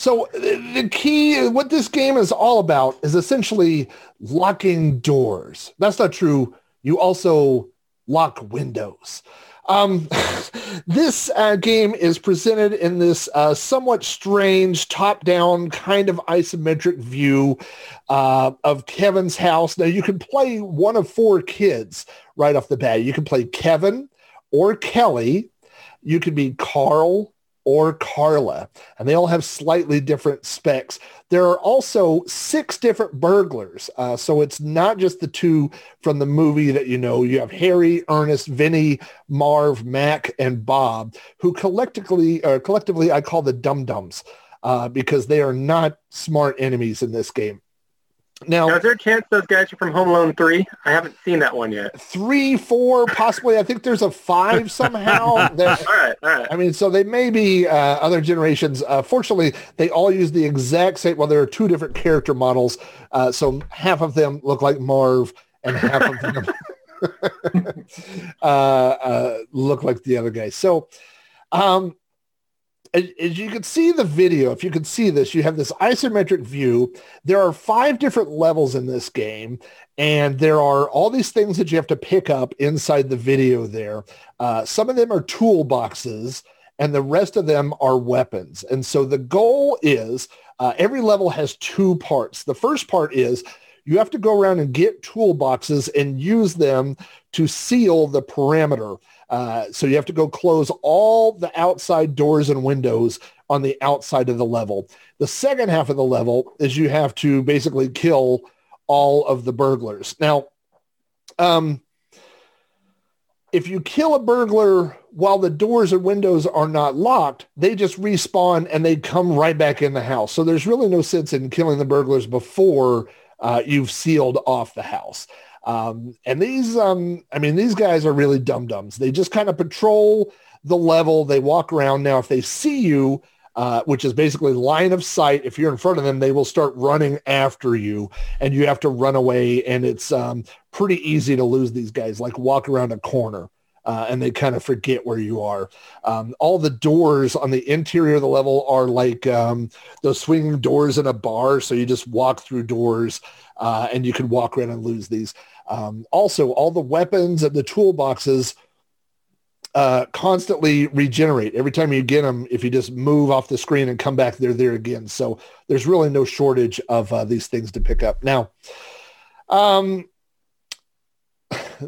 so the, key, what this game is all about is essentially locking doors. That's not true. You also lock windows. Um, this uh, game is presented in this uh, somewhat strange top-down kind of isometric view uh, of Kevin's house. Now you can play one of four kids right off the bat. You can play Kevin or Kelly. You can be Carl or Carla, and they all have slightly different specs. There are also six different burglars, uh, so it's not just the two from the movie that you know. You have Harry, Ernest, Vinny, Marv, Mac, and Bob, who collectively, collectively, I call the Dum Dums uh, because they are not smart enemies in this game. Now, Now, is there a chance those guys are from Home Alone 3? I haven't seen that one yet. three, four, possibly. I think there's a five somehow. That, All right, all right. I mean, so they may be uh, other generations. Uh, fortunately, they all use the exact same. Well, there are two different character models, uh, so half of them look like Marv, and half of them uh, uh, look like the other guy. So, um, as, you can see the video, if you can see this, you have this isometric view. There are five different levels in this game, and there are all these things that you have to pick up inside the video there. Uh, some of them are toolboxes, and the rest of them are weapons. And so the goal is uh, every level has two parts. The first part is you have to go around and get toolboxes and use them to seal the perimeter. Uh, so you have to go close all the outside doors and windows on the outside of the level. The second half of the level is you have to basically kill all of the burglars. Now, um, if you kill a burglar while the doors and windows are not locked, they just respawn and they come right back in the house. So there's really no sense in killing the burglars before uh, you've sealed off the house. Um, and these, um, I mean, these guys are really dum dums. They just kind of patrol the level. They walk around. Now, if they see you, uh, which is basically line of sight, if you're in front of them, they will start running after you, and you have to run away. And it's um, pretty easy to lose these guys. Like walk around a corner. Uh, and they kind of forget where you are. Um, all the doors on the interior of the level are like um, those swinging doors in a bar. So you just walk through doors uh, and you can walk around and lose these. Um, also, all the weapons and the toolboxes uh, constantly regenerate. Every time you get them, if you just move off the screen and come back, they're there again. So there's really no shortage of uh, these things to pick up. Now, um,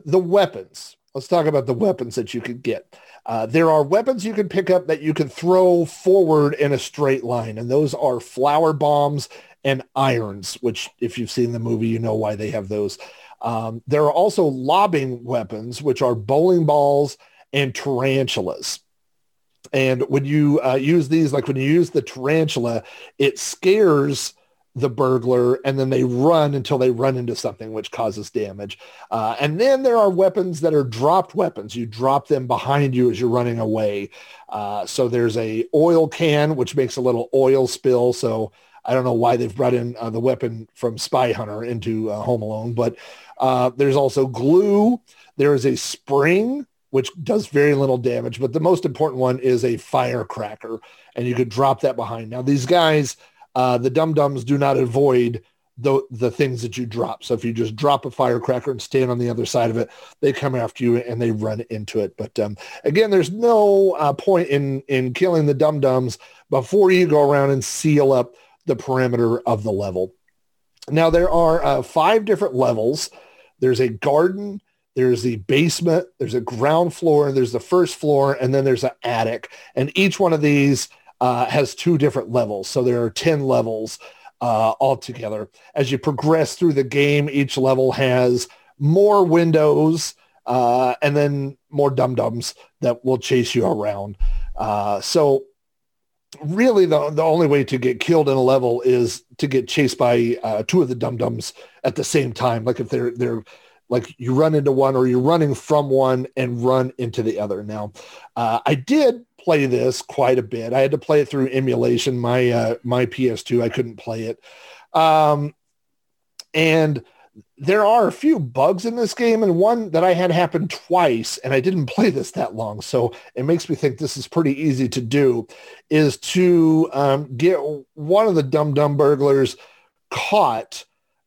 the weapons. Let's talk about the weapons that you can get. Uh, there are weapons you can pick up that you can throw forward in a straight line, and those are flower bombs and irons, which if you've seen the movie, you know why they have those. Um, there are also lobbing weapons, which are bowling balls and tarantulas. And when you uh, use these, like when you use the tarantula, it scares the burglar and then they run until they run into something which causes damage. Uh, and then there are weapons that are dropped weapons. You drop them behind you as you're running away. Uh, so there's a oil can, which makes a little oil spill. So I don't know why they've brought in uh, the weapon from Spy Hunter into uh, Home Alone, but uh, there's also glue. There is a spring, which does very little damage, but the most important one is a firecracker, and you could drop that behind. Now, these guys, uh, the dum dums, do not avoid the the things that you drop. So if you just drop a firecracker and stand on the other side of it, they come after you and they run into it. But um, again, there's no uh, point in in killing the dum dums before you go around and seal up the perimeter of the level. Now there are uh, five different levels. There's a garden, there's the basement, there's a ground floor, there's the first floor, and then there's an attic. And each one of these uh, has two different levels. So there are 10 levels uh, altogether. As you progress through the game, each level has more windows uh, and then more dum-dums that will chase you around. Uh, so really the, the only way to get killed in a level is to get chased by uh, two of the dum-dums at the same time. Like if they're, they're like you run into one or you're running from one and run into the other. Now, uh, I did play this quite a bit. I had to play it through emulation. My, uh, my PS2, I couldn't play it. Um, and there are a few bugs in this game and one that I had happen twice and I didn't play this that long. So it makes me think this is pretty easy to do is to um, get one of the dumb dumb burglars caught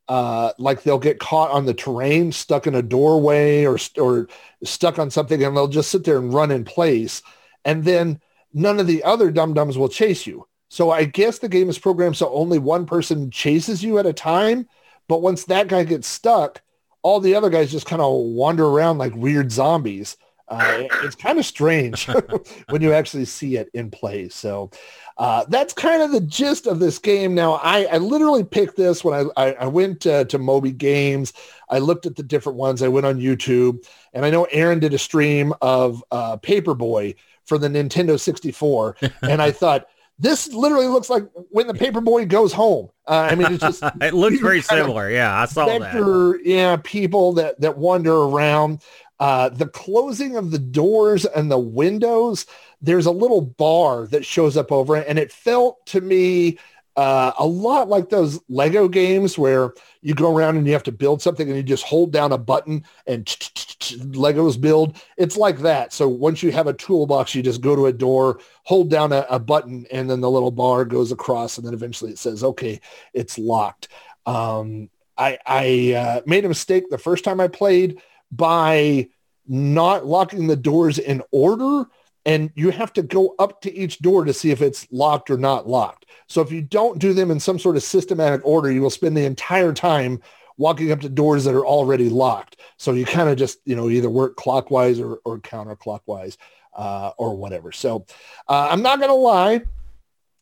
uh, like they'll get caught on the terrain, stuck in a doorway or, or stuck on something and they'll just sit there and run in place. And then none of the other dum-dums will chase you. So I guess the game is programmed so only one person chases you at a time but once that guy gets stuck, all the other guys just kind of wander around like weird zombies. Uh, it's kind of strange when you actually see it in play. So uh, that's kind of the gist of this game. Now, I, I literally picked this when I, I, I went uh, to Moby Games. I looked at the different ones. I went on YouTube, and I know Aaron did a stream of uh, Paperboy for the Nintendo 64, and I thought, this literally looks like when the paperboy goes home. Uh, I mean, it's just it looks very similar. Yeah, I saw vector, that. Yeah, people that that wander around. Uh, the closing of the doors and the windows. There's a little bar that shows up over it, and it felt to me uh, a lot like those Lego games where you go around and you have to build something and you just hold down a button and Legos build. It's like that. So once you have a toolbox, you just go to a door, hold down a, a button, and then the little bar goes across, and then eventually it says, "Okay, it's locked." Um, I, I uh, made a mistake the first time I played by not locking the doors in order and you have to go up to each door to see if it's locked or not locked. So if you don't do them in some sort of systematic order, you will spend the entire time walking up to doors that are already locked. So you kind of just, you know, either work clockwise or, or counterclockwise uh, or whatever. So uh, I'm not going to lie.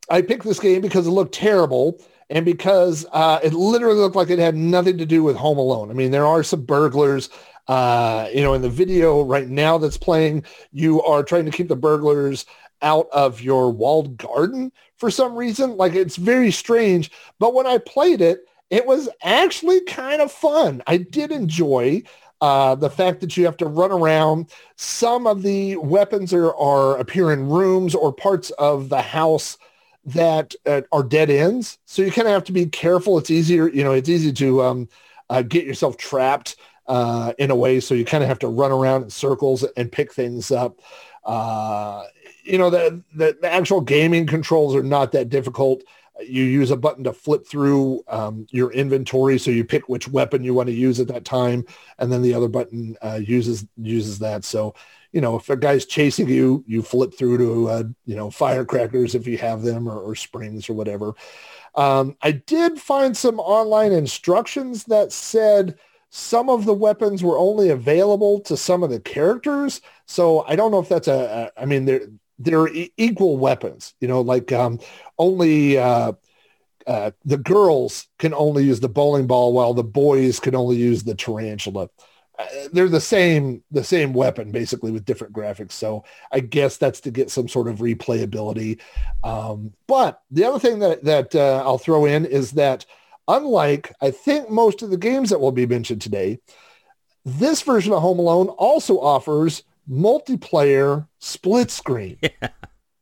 I picked this game because it looked terrible and because uh, it literally looked like it had nothing to do with Home Alone. I mean, there are some burglars. Uh, you know, in the video right now that's playing, you are trying to keep the burglars out of your walled garden for some reason. Like it's very strange. But when I played it, it was actually kind of fun. I did enjoy uh, the fact that you have to run around. Some of the weapons are, are appear in rooms or parts of the house that uh, are dead ends. So you kind of have to be careful. It's easier, you know, it's easy to um, uh, get yourself trapped uh, in a way. So you kind of have to run around in circles and pick things up. You know, the, the, the actual gaming controls are not that difficult. You use a button to flip through um, your inventory, so you pick which weapon you want to use at that time, and then the other button uh, uses uses that. So, you know, if a guy's chasing you, you flip through to uh, you know firecrackers if you have them, or, or springs or whatever. Um, I did find some online instructions that said some of the weapons were only available to some of the characters. So I don't know if that's a, a I mean, they're, they're equal weapons, you know, like um, only uh, uh, the girls can only use the bowling ball while the boys can only use the tarantula. Uh, they're the same, the same weapon basically with different graphics. So I guess that's to get some sort of replayability. Um, but the other thing that, that uh, I'll throw in is that Unlike, I think, most of the games that will be mentioned today, this version of Home Alone also offers multiplayer split screen. Yeah.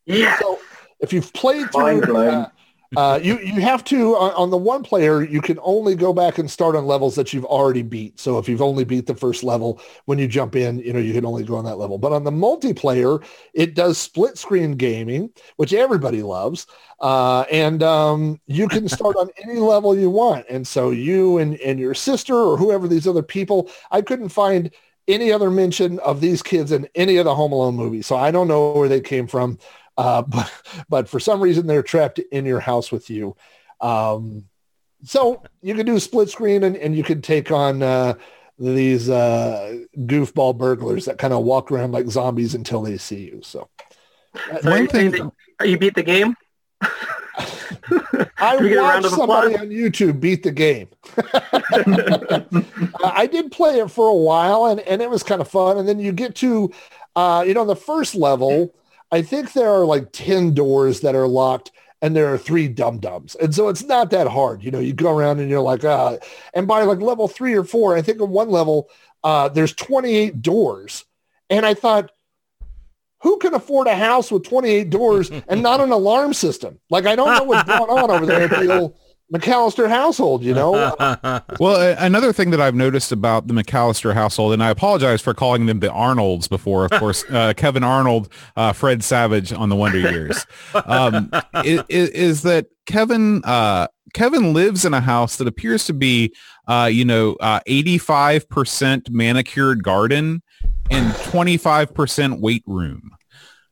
yeah. So if you've played through, uh, uh, you you have to on, on, the one player you can only go back and start on levels that you've already beat. So if you've only beat the first level, when you jump in, you know you can only go on that level. But on the multiplayer, it does split screen gaming, which everybody loves, uh, and um, you can start on any level you want. And so you and and your sister or whoever these other people, I couldn't find any other mention of these kids in any of the Home Alone movies. So I don't know where they came from. Uh, but, but for some reason they're trapped in your house with you. Um, so you can do split screen and, and you can take on uh, these uh, goofball burglars that kind of walk around like zombies until they see you. So So One are you saying thing- that you beat the game? I Can we get a round watched somebody on YouTube beat the game. I did play it for a while and, and it was kind of fun. And then you get to, uh, you know, the first level, I think there are like 10 doors that are locked and there are three dum-dums. And so it's not that hard. You know, you go around and you're like, uh, and by like level three or four, I think on one level, uh, there's 28 doors. And I thought, who can afford a house with 28 doors and not an alarm system? Like, I don't know what's going on over there at the old McCallister household, you know? Well, another thing that I've noticed about the McCallister household, and I apologize for calling them the Arnolds before, of course, uh, Kevin Arnold, uh, Fred Savage on the Wonder Years, um, i- i- is, that Kevin uh, Kevin lives in a house that appears to be, uh, you know, uh, 85% manicured garden and 25% weight room.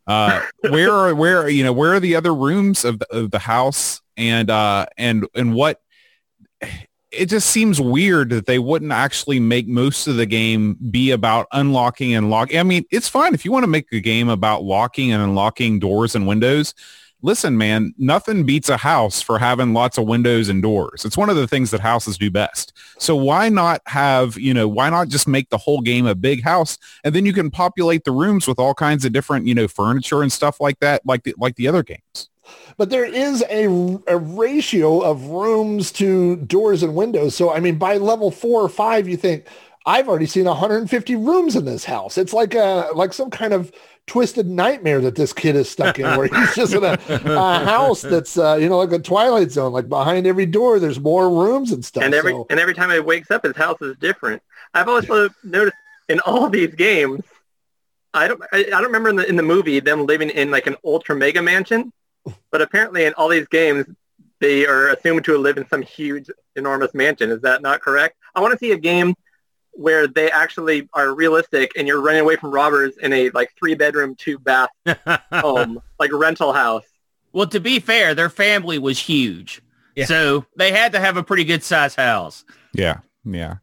Uh, where are where you know where are the other rooms of the, of the house and uh and and what it just seems weird that they wouldn't actually make most of the game be about unlocking and locking. I mean, it's fine if you want to make a game about locking and unlocking doors and windows. Listen, man, nothing beats a house for having lots of windows and doors. It's one of the things that houses do best. So why not have, you know, why not just make the whole game a big house and then you can populate the rooms with all kinds of different, you know, furniture and stuff like that, like the, like the other games. but there is a, a ratio of rooms to doors and windows. So, I mean, by level four or five, you think, I've already seen 150 rooms in this house. It's like a, like some kind of twisted nightmare that this kid is stuck in where he's just in a, a house that's, uh, you know, like a Twilight Zone, like behind every door, there's more rooms and stuff. and every So- and every time he wakes up, his house is different. I've also noticed in all these games, I don't I, I don't remember in the in the movie them living in like an ultra mega mansion, but apparently in all these games they are assumed to live in some huge enormous mansion. Is that not correct? I want to see a game where they actually are realistic and you're running away from robbers in a like three bedroom two bath home like rental house. Well, to be fair, their family was huge. Yeah. So they had to have a pretty good sized house. Yeah, yeah.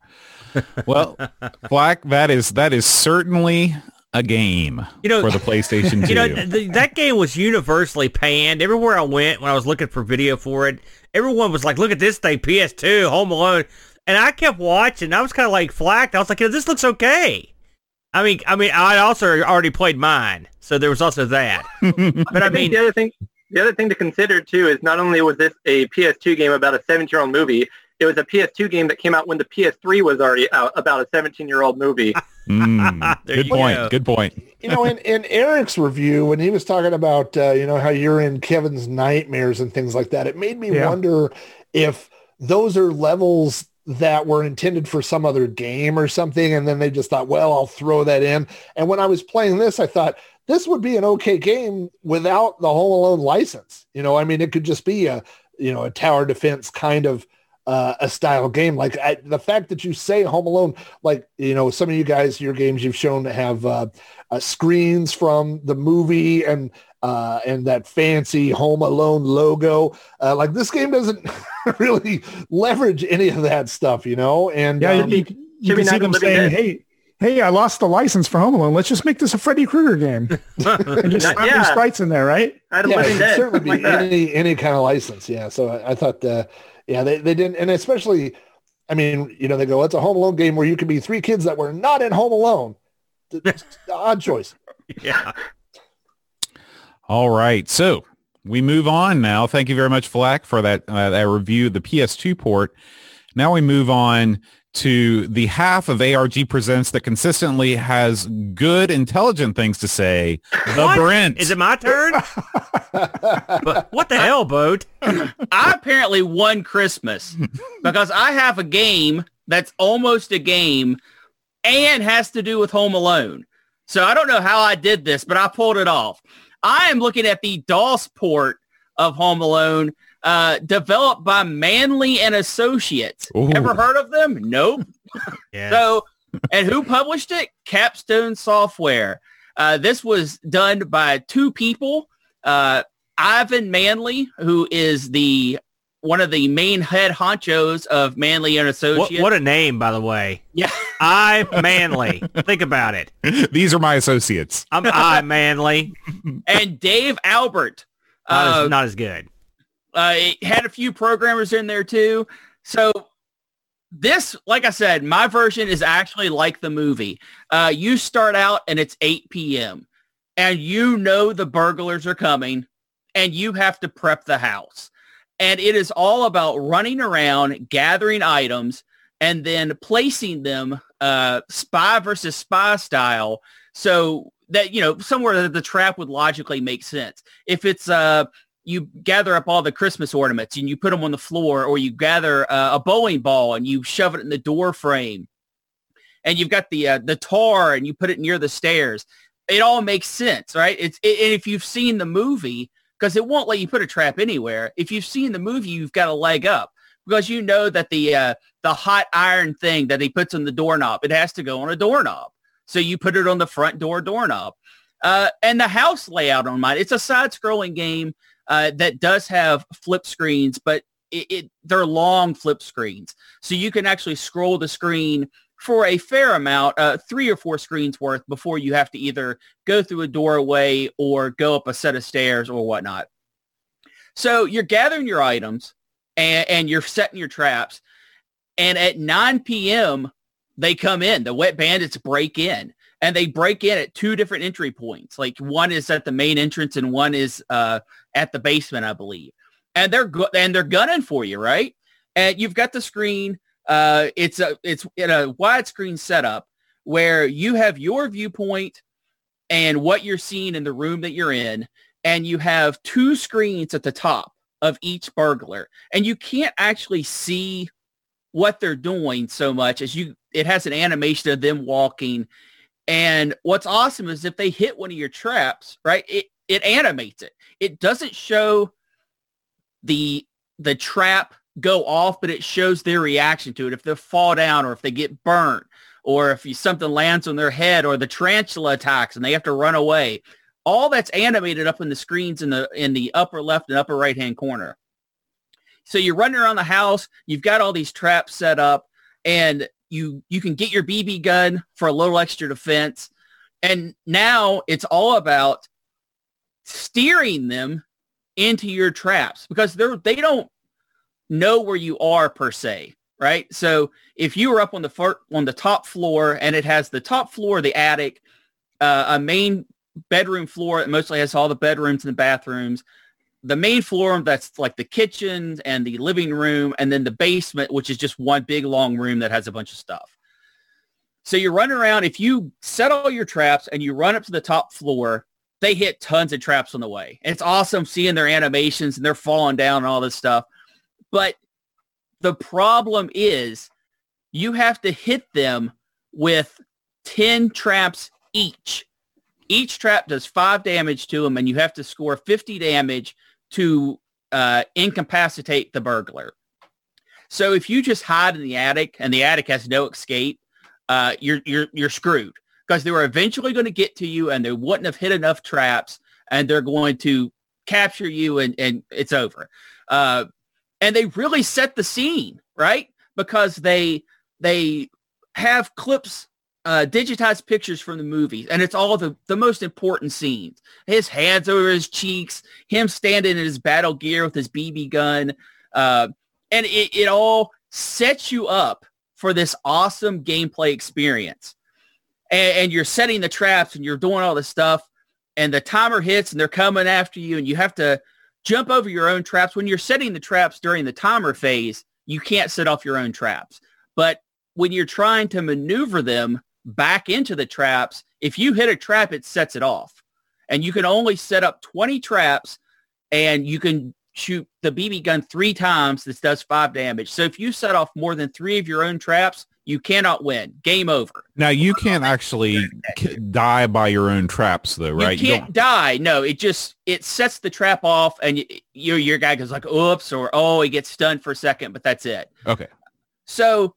Well, Flack, that is that is certainly a game You know- for the PlayStation 2. You know, th- that game was universally panned. Everywhere I went when I was looking for video for it, everyone was like, look at this thing, PS2, Home Alone. And I kept watching. I was kind of like flacked. I was like, you know, this looks okay. I mean, I mean, I also already played mine, so there was also that. But I I think mean, the other thing, the other thing to consider too is not only was this a PS2 game about a 17-year-old movie, it was a PS2 game that came out when the PS3 was already out about a 17-year-old movie. Mm, good point. go. Good point. you know, in, in Eric's review, when he was talking about, uh, you know, how you're in Kevin's nightmares and things like that, it made me Yeah. wonder if those are levels that were intended for some other game or something. And then they just thought, well, I'll throw that in. And when I was playing this, I thought this would be an okay game without the Home Alone license. You know, I mean, it could just be a, you know, a tower defense kind of uh, a style game. Like I, the fact that you say Home Alone, like, you know, some of you guys, your games you've shown have uh, uh, screens from the movie and uh, and that fancy Home Alone logo. Uh, like this game doesn't really leverage any of that stuff, you know. And Yeah, um, you, Should you can see them saying, Dead. "Hey, hey, I lost the license for Home Alone. Let's just make this a Freddy Krueger game and just Not- slap yeah. sprites in there, right?" I had a yeah, it could dead. certainly something be like any any kind of license. Yeah. So I, I thought, uh, yeah, they, they didn't, and especially, I mean, you know, they go, it's a Home Alone game where you can be three kids that were not in Home Alone. The odd choice. yeah. All right. So we move on now. Thank you very much, Flack, for that, uh, that review of the PS2 port. Now we move on to the half of ARG Presents that consistently has good, intelligent things to say. The What? Brent. Is it my turn? but what the hell, boat? I apparently won Christmas because I have a game that's almost a game and has to do with Home Alone. So I don't know how I did this, but I pulled it off. I am looking at the DOS port of Home Alone, uh, developed by Manley and Associates. Ooh. Ever heard of them? Nope. Yeah. So, and who published it? Capstone Software. Uh, this was done by two people. Uh, Ivan Manley, who is the one of the main head honchos of Manley and Associates. what a name, by the way. yeah, I manly. Think about it. These are my associates. I'm I manly. and Dave Albert. Not, Uh, as, not as good. uh, it had a few programmers in there too. So this, like I said, my version is actually like the movie. Uh, you start out and it's 8 p.m. and you know the burglars are coming and you have to prep the house. And it is all about running around, gathering items, and then placing them uh, spy versus spy style so that, you know, somewhere that the trap would logically make sense. If it's uh, you gather up all the Christmas ornaments and you put them on the floor, or you gather uh, a bowling ball and you shove it in the door frame, and you've got the uh, the tar and you put it near the stairs. It all makes sense, right? It's it, and if you've seen the movie, because it won't let you put a trap anywhere. If you've seen the movie, you've got a leg up because you know that the uh, the hot iron thing that he puts on the doorknob, it has to go on a doorknob. So you put it on the front door doorknob. Uh, and the house layout on mine, it's a side-scrolling game uh, that does have flip screens, but it, it they're long flip screens. So you can actually scroll the screen for a fair amount, uh, three or four screens worth before you have to either go through a doorway or go up a set of stairs or whatnot. So you're gathering your items and, and you're setting your traps. And at 9 p.m., they come in. The wet bandits break in and they break in at two different entry points. Like one is at the main entrance and one is uh, at the basement, I believe. And they're go- and they're gunning for you, right? And you've got the screen. Uh, it's a it's in a widescreen setup where you have your viewpoint and what you're seeing in the room that you're in, and you have two screens at the top of each burglar, and you can't actually see what they're doing so much as you it has an animation of them walking. And what's awesome is if they hit one of your traps right it it animates it. It doesn't show the the trap go off but it shows their reaction to it. If they fall down or if they get burnt or if you, something lands on their head or the tarantula attacks and they have to run away. All that's animated up in the screens in the in the upper left and upper right hand corner. So you're running around the house, you've got all these traps set up, and you you can get your BB gun for a little extra defense. And now it's all about steering them into your traps because they're they don't know where you are per se, right? So if you were up on the fir- on the top floor and it has the top floor, the attic, uh, a main bedroom floor that mostly has all the bedrooms and the bathrooms, the main floor that's like the kitchen and the living room and then the basement which is just one big long room that has a bunch of stuff. So you're running around if you set all your traps and you run up to the top floor they hit tons of traps on the way. And it's awesome seeing their animations and they're falling down and all this stuff but the problem is you have to hit them with 10 traps each each trap does five damage to them and you have to score 50 damage to uh, incapacitate the burglar. So if you just hide in the attic and the attic has no escape, uh, you're you're you're screwed because they were eventually going to get to you and they wouldn't have hit enough traps and they're going to capture you and, and it's over. Uh, and they really set the scene, right? Because they they have clips uh, digitized pictures from the movies, and it's all the, the most important scenes. His hands over his cheeks, him standing in his battle gear with his BB gun, uh, and it, it all sets you up for this awesome gameplay experience. And, and you're setting the traps, and you're doing all this stuff, and the timer hits, and they're coming after you, and you have to jump over your own traps. When you're setting the traps during the timer phase, you can't set off your own traps. But when you're trying to maneuver them back into the traps, if you hit a trap, it sets it off. And you can only set up 20 traps and you can shoot the BB gun three times. This does five damage. So if you set off more than three of your own traps, you cannot win. Game over. Now you can't actually die by your own traps though, right? You can't die. No, it just it sets the trap off, and your your guy goes like, "Oops," or "Oh, he gets stunned for a second, but that's it. Okay. So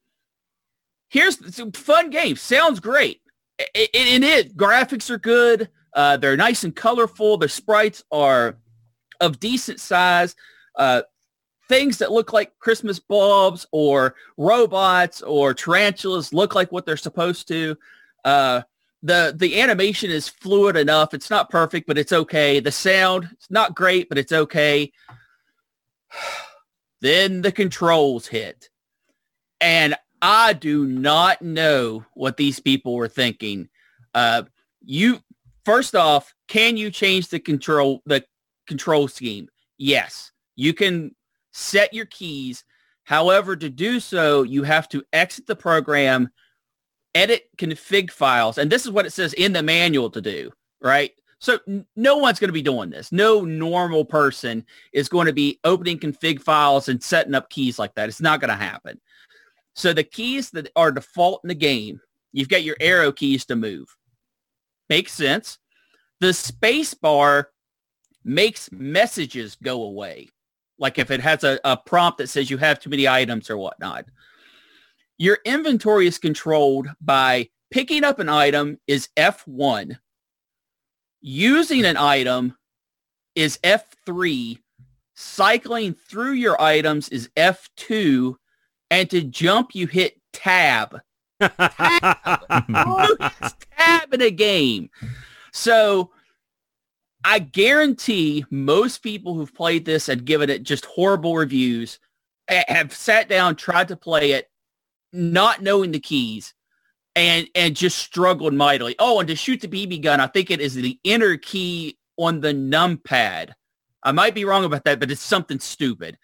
here's fun game. Sounds great. It, it, it is. Graphics are good. Uh, they're nice and colorful. The sprites are of decent size. Uh, things that look like Christmas bulbs or robots or tarantulas look like what they're supposed to. Uh, the the animation is fluid enough. It's not perfect, but it's okay. The sound it's not great, but it's okay. then the controls hit. And I do not know what these people were thinking. Uh, you first off, can you change the control the control scheme? Yes, you can set your keys. However, to do so, you have to exit the program, edit config files, and this is what it says in the manual to do. Right. So no one's going to be doing this. No normal person is going to be opening config files and setting up keys like that. It's not going to happen. So the keys that are default in the game, you've got your arrow keys to move. Makes sense. The space bar makes messages go away. Like if it has a, a prompt that says you have too many items or whatnot. Your inventory is controlled by picking up an item is F1 using an item is F3, cycling through your items is F2, and to jump you hit tab. Hits tab in a game? So I guarantee most people who've played this and given it just horrible reviews have sat down, tried to play it, not knowing the keys, and and just struggled mightily. Oh, and to shoot the BB gun, I think it is the inner key on the numpad. I might be wrong about that, but it's something stupid.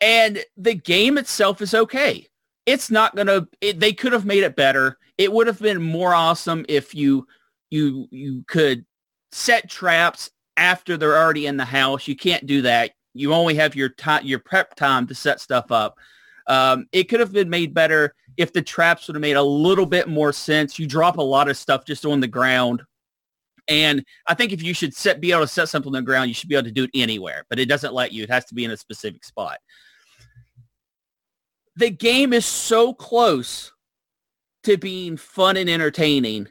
And the game itself is okay. It's not gonna. It, they could have made it better. It would have been more awesome if you you you could set traps after they're already in the house. You can't do that. You only have your time, your prep time to set stuff up. Um, it could have been made better if the traps would have made a little bit more sense. You drop a lot of stuff just on the ground. And I think if you should set, be able to set something on the ground, you should be able to do it anywhere, but it doesn't let you. It has to be in a specific spot. The game is so close to being fun and entertaining,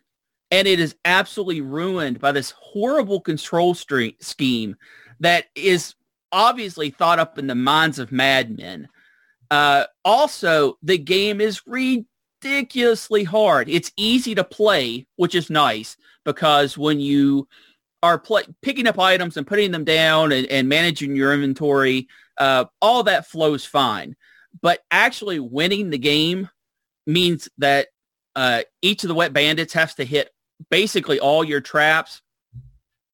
and it is absolutely ruined by this horrible control scheme that is obviously thought up in the minds of madmen. Uh, also, the game is ridiculously hard. It's easy to play, which is nice because when you are picking up items and putting them down and, and managing your inventory, uh, all that flows fine. But actually winning the game means that uh, each of the wet bandits has to hit basically all your traps.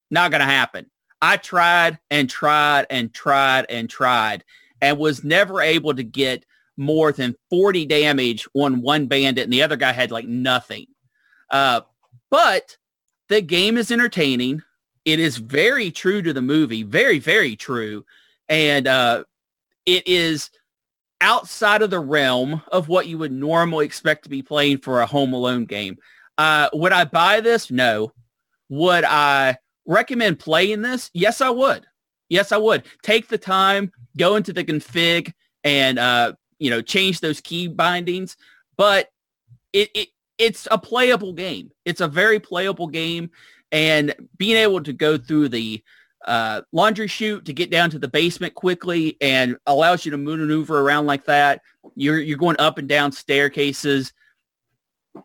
Not going to happen. I tried and tried and tried and tried and was never able to get more than 40 damage on one bandit and the other guy had like nothing. Uh, but the game is entertaining. It is very true to the movie, very, very true. And uh, it is outside of the realm of what you would normally expect to be playing for a Home Alone game. Uh, would I buy this? No. Would I recommend playing this? Yes, I would. Yes, I would. Take the time, go into the config and, uh, you know, change those key bindings. But it, it it's a playable game. It's a very playable game. And being able to go through the uh, laundry chute to get down to the basement quickly and allows you to maneuver around like that. You're, you're going up and down staircases.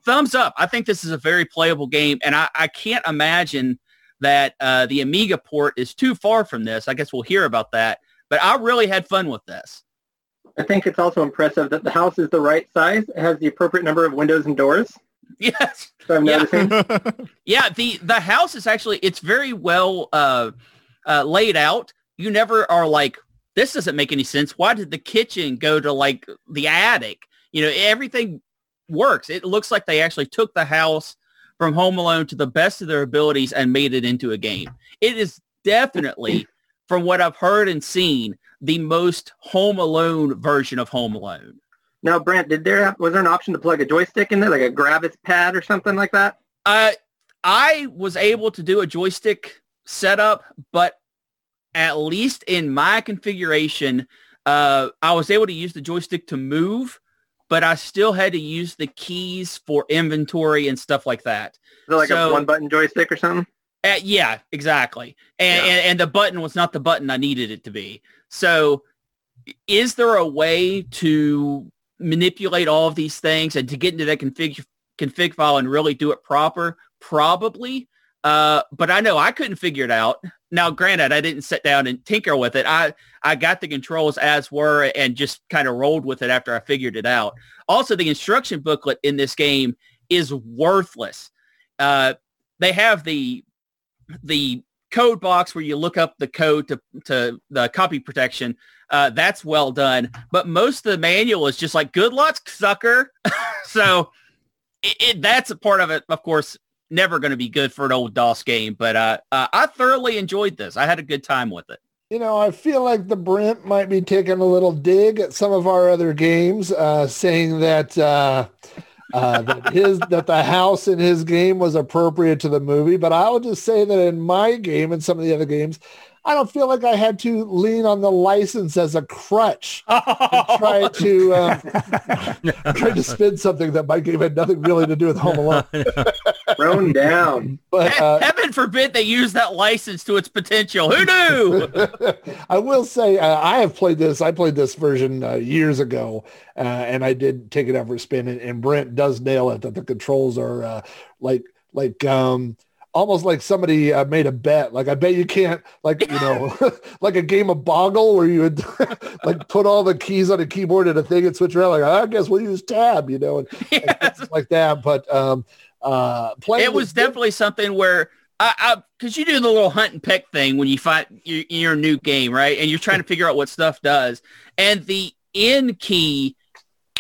Thumbs up. I think this is a very playable game. And I, I can't imagine that uh, the Amiga port is too far from this. I guess we'll hear about that. But I really had fun with this. I think it's also impressive that the house is the right size. It has the appropriate number of windows and doors. Yes. So I'm Yeah. Yeah, the the house is actually it's very well uh, uh, laid out. You never are like this doesn't make any sense. Why did the kitchen go to like the attic? You know, everything works. It looks like they actually took the house from Home Alone to the best of their abilities and made it into a game. It is definitely, from what I've heard and seen, the most Home Alone version of Home Alone. now, Brent, did there was there an option to plug a joystick in there, like a Gravis pad or something like that? Uh, I was able to do a joystick setup, but at least in my configuration, uh, I was able to use the joystick to move, but I still had to use the keys for inventory and stuff like that. Is it like So- a one button joystick or something? Uh, yeah, exactly. And, Yeah. and and the button was not the button I needed it to be. So is there a way to manipulate all of these things and to get into that config config file and really do it proper? Probably. Uh, but I know I couldn't figure it out. Now, granted, I didn't sit down and tinker with it. I, I got the controls as were and just kind of rolled with it after I figured it out. Also, the instruction booklet in this game is worthless. Uh, they have the the code box where you look up the code to, to the copy protection. Uh, that's well done. But most of the manual is just like, good luck, sucker. so it, it, that's a part of it, of course, never going to be good for an old DOS game. But uh, uh, I thoroughly enjoyed this. I had a good time with it. You know, I feel like the Brent might be taking a little dig at some of our other games, uh, saying that uh, uh, that his that the house in his game was appropriate to the movie. But I'll just say that in my game and some of the other games, I don't feel like I had to lean on the license as a crutch to try to um, try to spin something that my game had nothing really to do with Home Alone. Thrown down. But uh, Heaven forbid they use that license to its potential. Who knew? I will say uh, I have played this. I played this version uh, years ago, uh, and I did take it out for a spin. And, and Brent does nail it that the controls are uh, like like um, almost like somebody uh, made a bet. Like I bet you can't, like you know, like a game of Boggle where you would like put all the keys on a keyboard and a thing and switch around. Like I guess we'll use tab, you know, and, and Yes. things like that. But um, uh, playing it was definitely something where I, because you do the little hunt and peck thing when you find your, your new game, right? And you're trying to figure out what stuff does. And the in key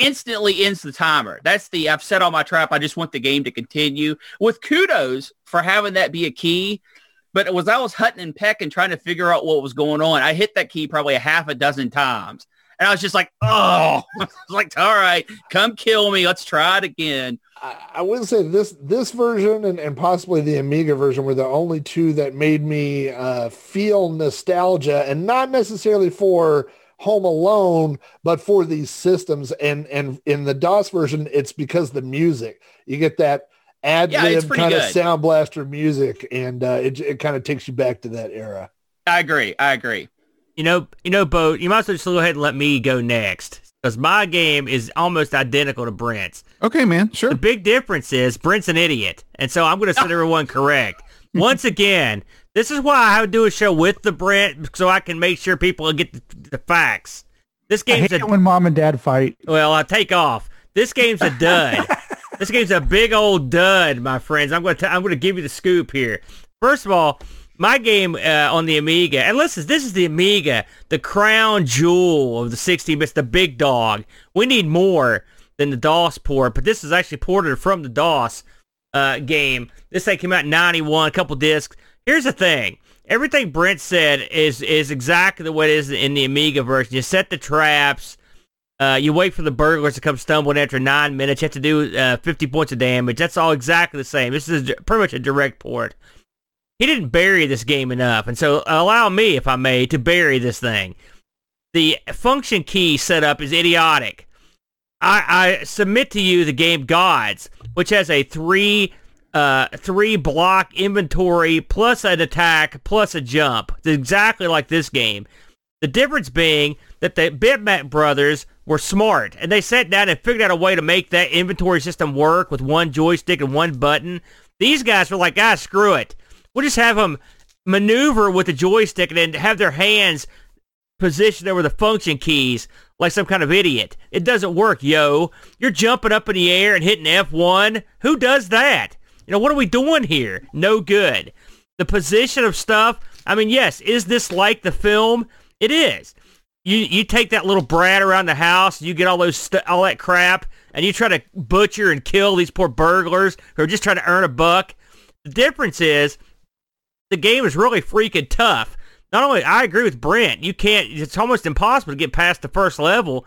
instantly ends the timer. That's the I've set all my trap. I just want the game to continue. With kudos for having that be a key. But it was I was hunting and pecking trying to figure out what was going on. I hit that key probably a half a dozen times. And I was just like, oh, I was like, all right, come kill me. Let's try it again. I, I will say this this version and, and possibly the Amiga version were the only two that made me uh, feel nostalgia and not necessarily for Home Alone, but for these systems. And and in the DOS version, it's because the music. You get that AdLib pretty kind of sound blaster music, and uh, it it kind of takes you back to that era. I agree. I agree. You know, you know, Bo, you might as well just go ahead and let me go next because my game is almost identical to Brent's. Okay, man. Sure. The big difference is Brent's an idiot, and so I'm going to set everyone correct. Once again, this is why I would do a show with the Brent so I can make sure people get the, the facts. This game's a when mom and dad fight. well, I take off. This game's a dud. this game's a big old dud, my friends. I'm going to I'm going to give you the scoop here. First of all, my game uh, on the Amiga, and listen, this is the Amiga, the crown jewel of the 16 bits, the big dog. We need more than the DOS port, but this is actually ported from the DOS uh, game. This thing came out in 91, a couple discs. Here's the thing. Everything Brent said is is exactly it is in the Amiga version. You set the traps. Uh, you wait for the burglars to come stumbling after nine minutes. You have to do uh, 50 points of damage. That's all exactly the same. This is pretty much a direct port. He didn't bury this game enough, and so allow me, if I may, to bury this thing. The function key setup is idiotic. I, I submit to you the game Gods, which has a three uh, three block inventory plus an attack plus a jump. It's exactly like this game. The difference being that the Bitmap brothers were smart and they sat down and figured out a way to make that inventory system work with one joystick and one button. These guys were like, ah, screw it. We'll just have them maneuver with the joystick and then have their hands positioned over the function keys like some kind of idiot. It doesn't work, yo. You're jumping up in the air and hitting F1. Who does that? You know, what are we doing here? No good. The position of stuff, I mean, yes, is this like the film? It is. You you take that little brat around the house, you get all those st- all that crap, and you try to butcher and kill these poor burglars who are just trying to earn a buck. The difference is the game is really freaking tough. Not only I agree with Brent, you can't. It's almost impossible to get past the first level.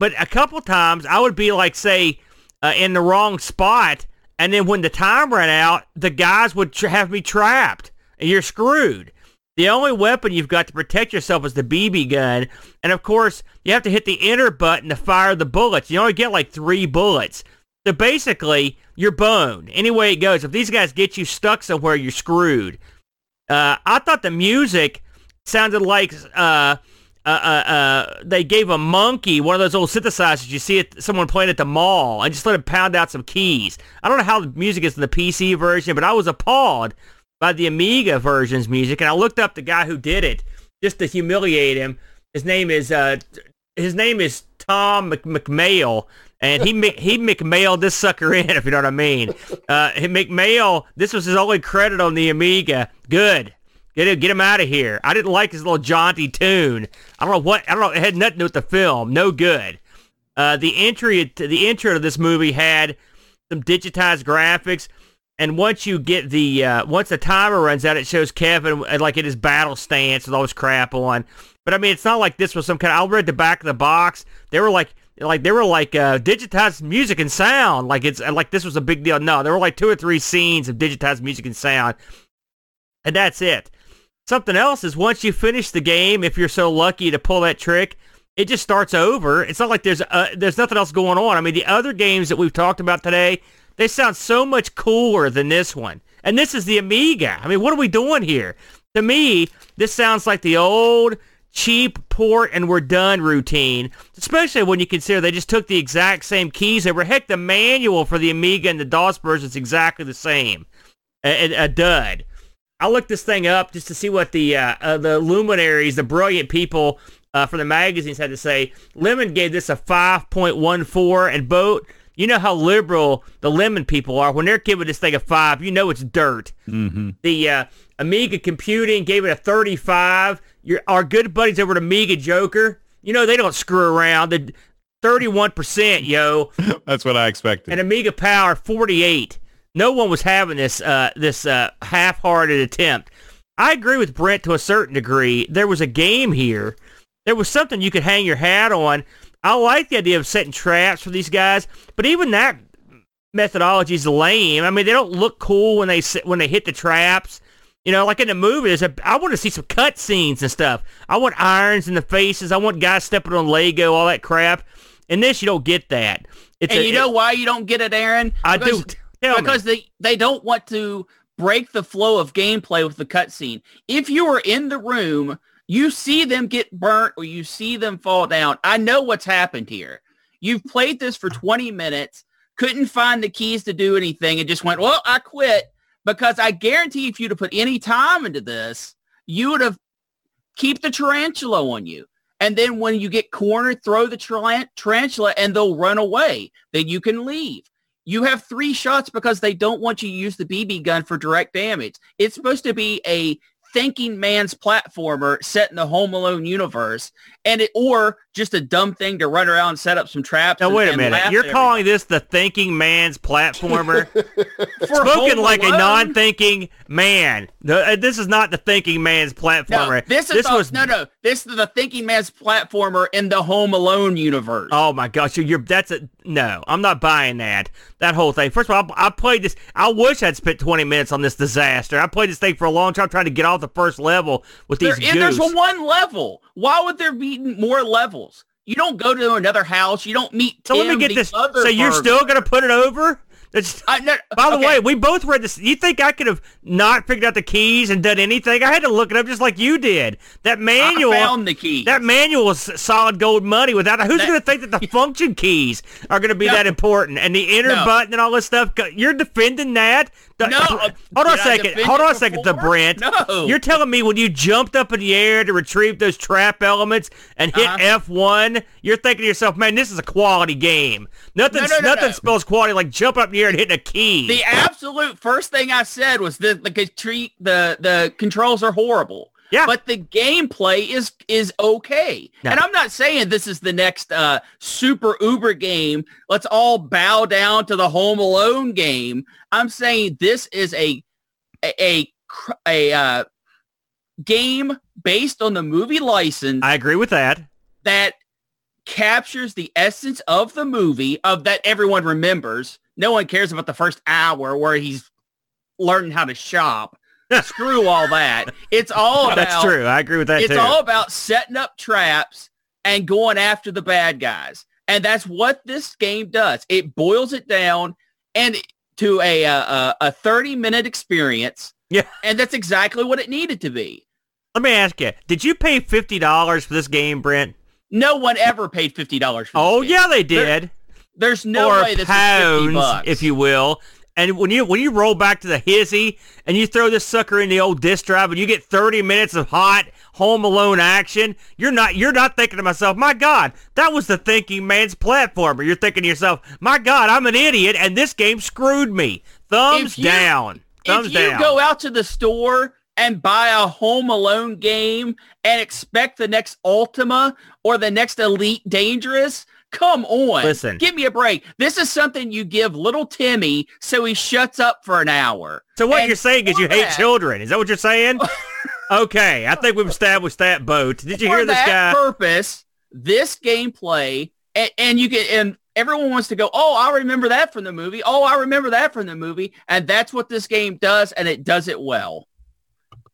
But a couple times I would be like, say, uh, in the wrong spot, and then when the time ran out, the guys would tra- have me trapped, and you're screwed. The only weapon you've got to protect yourself is the BB gun, and of course you have to hit the enter button to fire the bullets. You only get like three bullets. So basically, you're boned. Any way it goes. If these guys get you stuck somewhere, you're screwed. Uh, I thought the music sounded like uh, uh, uh, uh, they gave a monkey one of those old synthesizers you see it, someone playing at the mall and just let him pound out some keys. I don't know how the music is in the PC version, but I was appalled by the Amiga version's music, and I looked up the guy who did it just to humiliate him. His name is uh, his name is Tom Mc- McMail, and he he McMailed this sucker in, if you know what I mean. Uh, McMail, this was his only credit on the Amiga. Good. Get him, get him out of here. I didn't like his little jaunty tune. I don't know what. I don't know. It had nothing to do with the film. No good. Uh, the entry, the intro to this movie had some digitized graphics, and once you get the uh, once the timer runs out, it shows Kevin uh, like in his battle stance with all his crap on. But I mean, it's not like this was some kind. Of, I read the back of the box. They were like, like they were like uh, digitized music and sound. Like it's like this was a big deal. No, there were like two or three scenes of digitized music and sound, and that's it. Something else is once you finish the game, if you're so lucky to pull that trick, it just starts over. It's not like there's uh, there's nothing else going on. I mean, the other games that we've talked about today, they sound so much cooler than this one. And this is the Amiga. I mean, what are we doing here? To me, this sounds like the old cheap port and we're done routine, especially when you consider they just took the exact same keys over. Heck, the manual for the Amiga and the DOS version is exactly the same. A, a, a dud. I looked this thing up just to see what the uh, uh, the luminaries, the brilliant people uh, from the magazines had to say. Lemon gave this a 5.14, and Boat, you know how liberal the Lemon people are. When they're giving this thing a 5, you know it's dirt. Mm-hmm. The uh, Amiga Computing gave it a 35. Your, our good buddies over at Amiga Joker, you know they don't screw around. The 31%, yo. That's what I expected. and Amiga Power 48. No one was having this uh, this uh, half-hearted attempt. I agree with Brent to a certain degree. There was a game here. There was something you could hang your hat on. I like the idea of setting traps for these guys, but even that methodology is lame. I mean, they don't look cool when they when they hit the traps. You know, like in the movies, I want to see some cut scenes and stuff. I want irons in the faces. I want guys stepping on Lego, all that crap. In this, you don't get that. It's and a- you know why you don't get it, Aaron? I Because- do. Tell me. because they they don't want to break the flow of gameplay with the cutscene. If you are in the room, you see them get burnt or you see them fall down. I know what's happened here. You've played this for 20 minutes, couldn't find the keys to do anything, and just went, "Well, I quit." Because I guarantee, if you'd have put any time into this, you would have keep the tarantula on you. And then when you get cornered, throw the tarantula and they'll run away. Then you can leave. You have three shots because they don't want you to use the BB gun for direct damage. It's supposed to be a thinking man's platformer set in the Home Alone universe, and it or just a dumb thing to run around and set up some traps. Now and- wait a minute. You're at calling this the thinking man's platformer? everybody. Spoken Home like a non-thinking man. The- uh, this is not the thinking man's No, platformer. this is this the, was no, no. This is the thinking man's platformer in the Home Alone universe. Oh my gosh, you're, you're that's a no. I'm not buying that. That whole thing. First of all, I, I played this. I wish I'd spent 20 minutes on this disaster. I played this thing for a long time trying to get off the first level with There, these and there's one level. Why would there be more levels? You don't go to another house. You don't meet. so let me get this. So you're still gonna put it over? That's, I, no, by the okay. way, we both read this. You think I could have not figured out the keys and done anything? I had to look it up just like you did. That manual. I found the key. That manual is solid gold money. Without who's going to think that the function keys are going to be No. that important and the enter No. button and all this stuff? You're defending that? The- No, Hold uh, on a second. Hold on a second, the? Brent. No. You're telling me when you jumped up in the air to retrieve those trap elements and hit Uh-huh. F1, you're thinking to yourself, man, this is a quality game. Nothing, No, no, no, nothing no. spells quality like jumping up in the air and hitting a key. The absolute first thing I said was that the the the controls are horrible. Yeah. But the gameplay is is okay. No. And I'm not saying this is the next uh, super uber game. Let's all bow down to the Home Alone game. I'm saying this is a a a, a uh, game based on the movie license I agree with that. that captures the essence of the movie of that everyone remembers. No one cares about the first hour where he's learning how to shop. Screw all that. It's all about That's true. I agree with that it's too. all about setting up traps and going after the bad guys. And that's what this game does. It boils it down and to a a, a 30 minute experience. Yeah. And that's exactly what it needed to be. Let me ask you, did you pay $50 for this game, Brent? No one ever paid fifty dollars for. Oh, game. yeah, they did. There's no or way this is fifty bucks. if you will. And when you when you roll back to the hizzy and you throw this sucker in the old disk drive and you get 30 minutes of hot Home Alone action, you're not you're not thinking to myself, my God, that was the thinking man's platformer. You're thinking to yourself, my God, I'm an idiot and this game screwed me. Thumbs you- down. Thumbs if you down. go out to the store and buy a Home Alone game and expect the next Ultima or the next Elite Dangerous, come on. Listen. Give me a break. This is something you give little Timmy so he shuts up for an hour. so what And you're saying is you hate that- children. Is that what you're saying? okay, I think we've established that boat. Did you for hear this that guy? purpose, this gameplay, and, and you get and everyone wants to go, oh, I remember that from the movie. Oh, I remember that from the movie, and that's what this game does, and it does it well.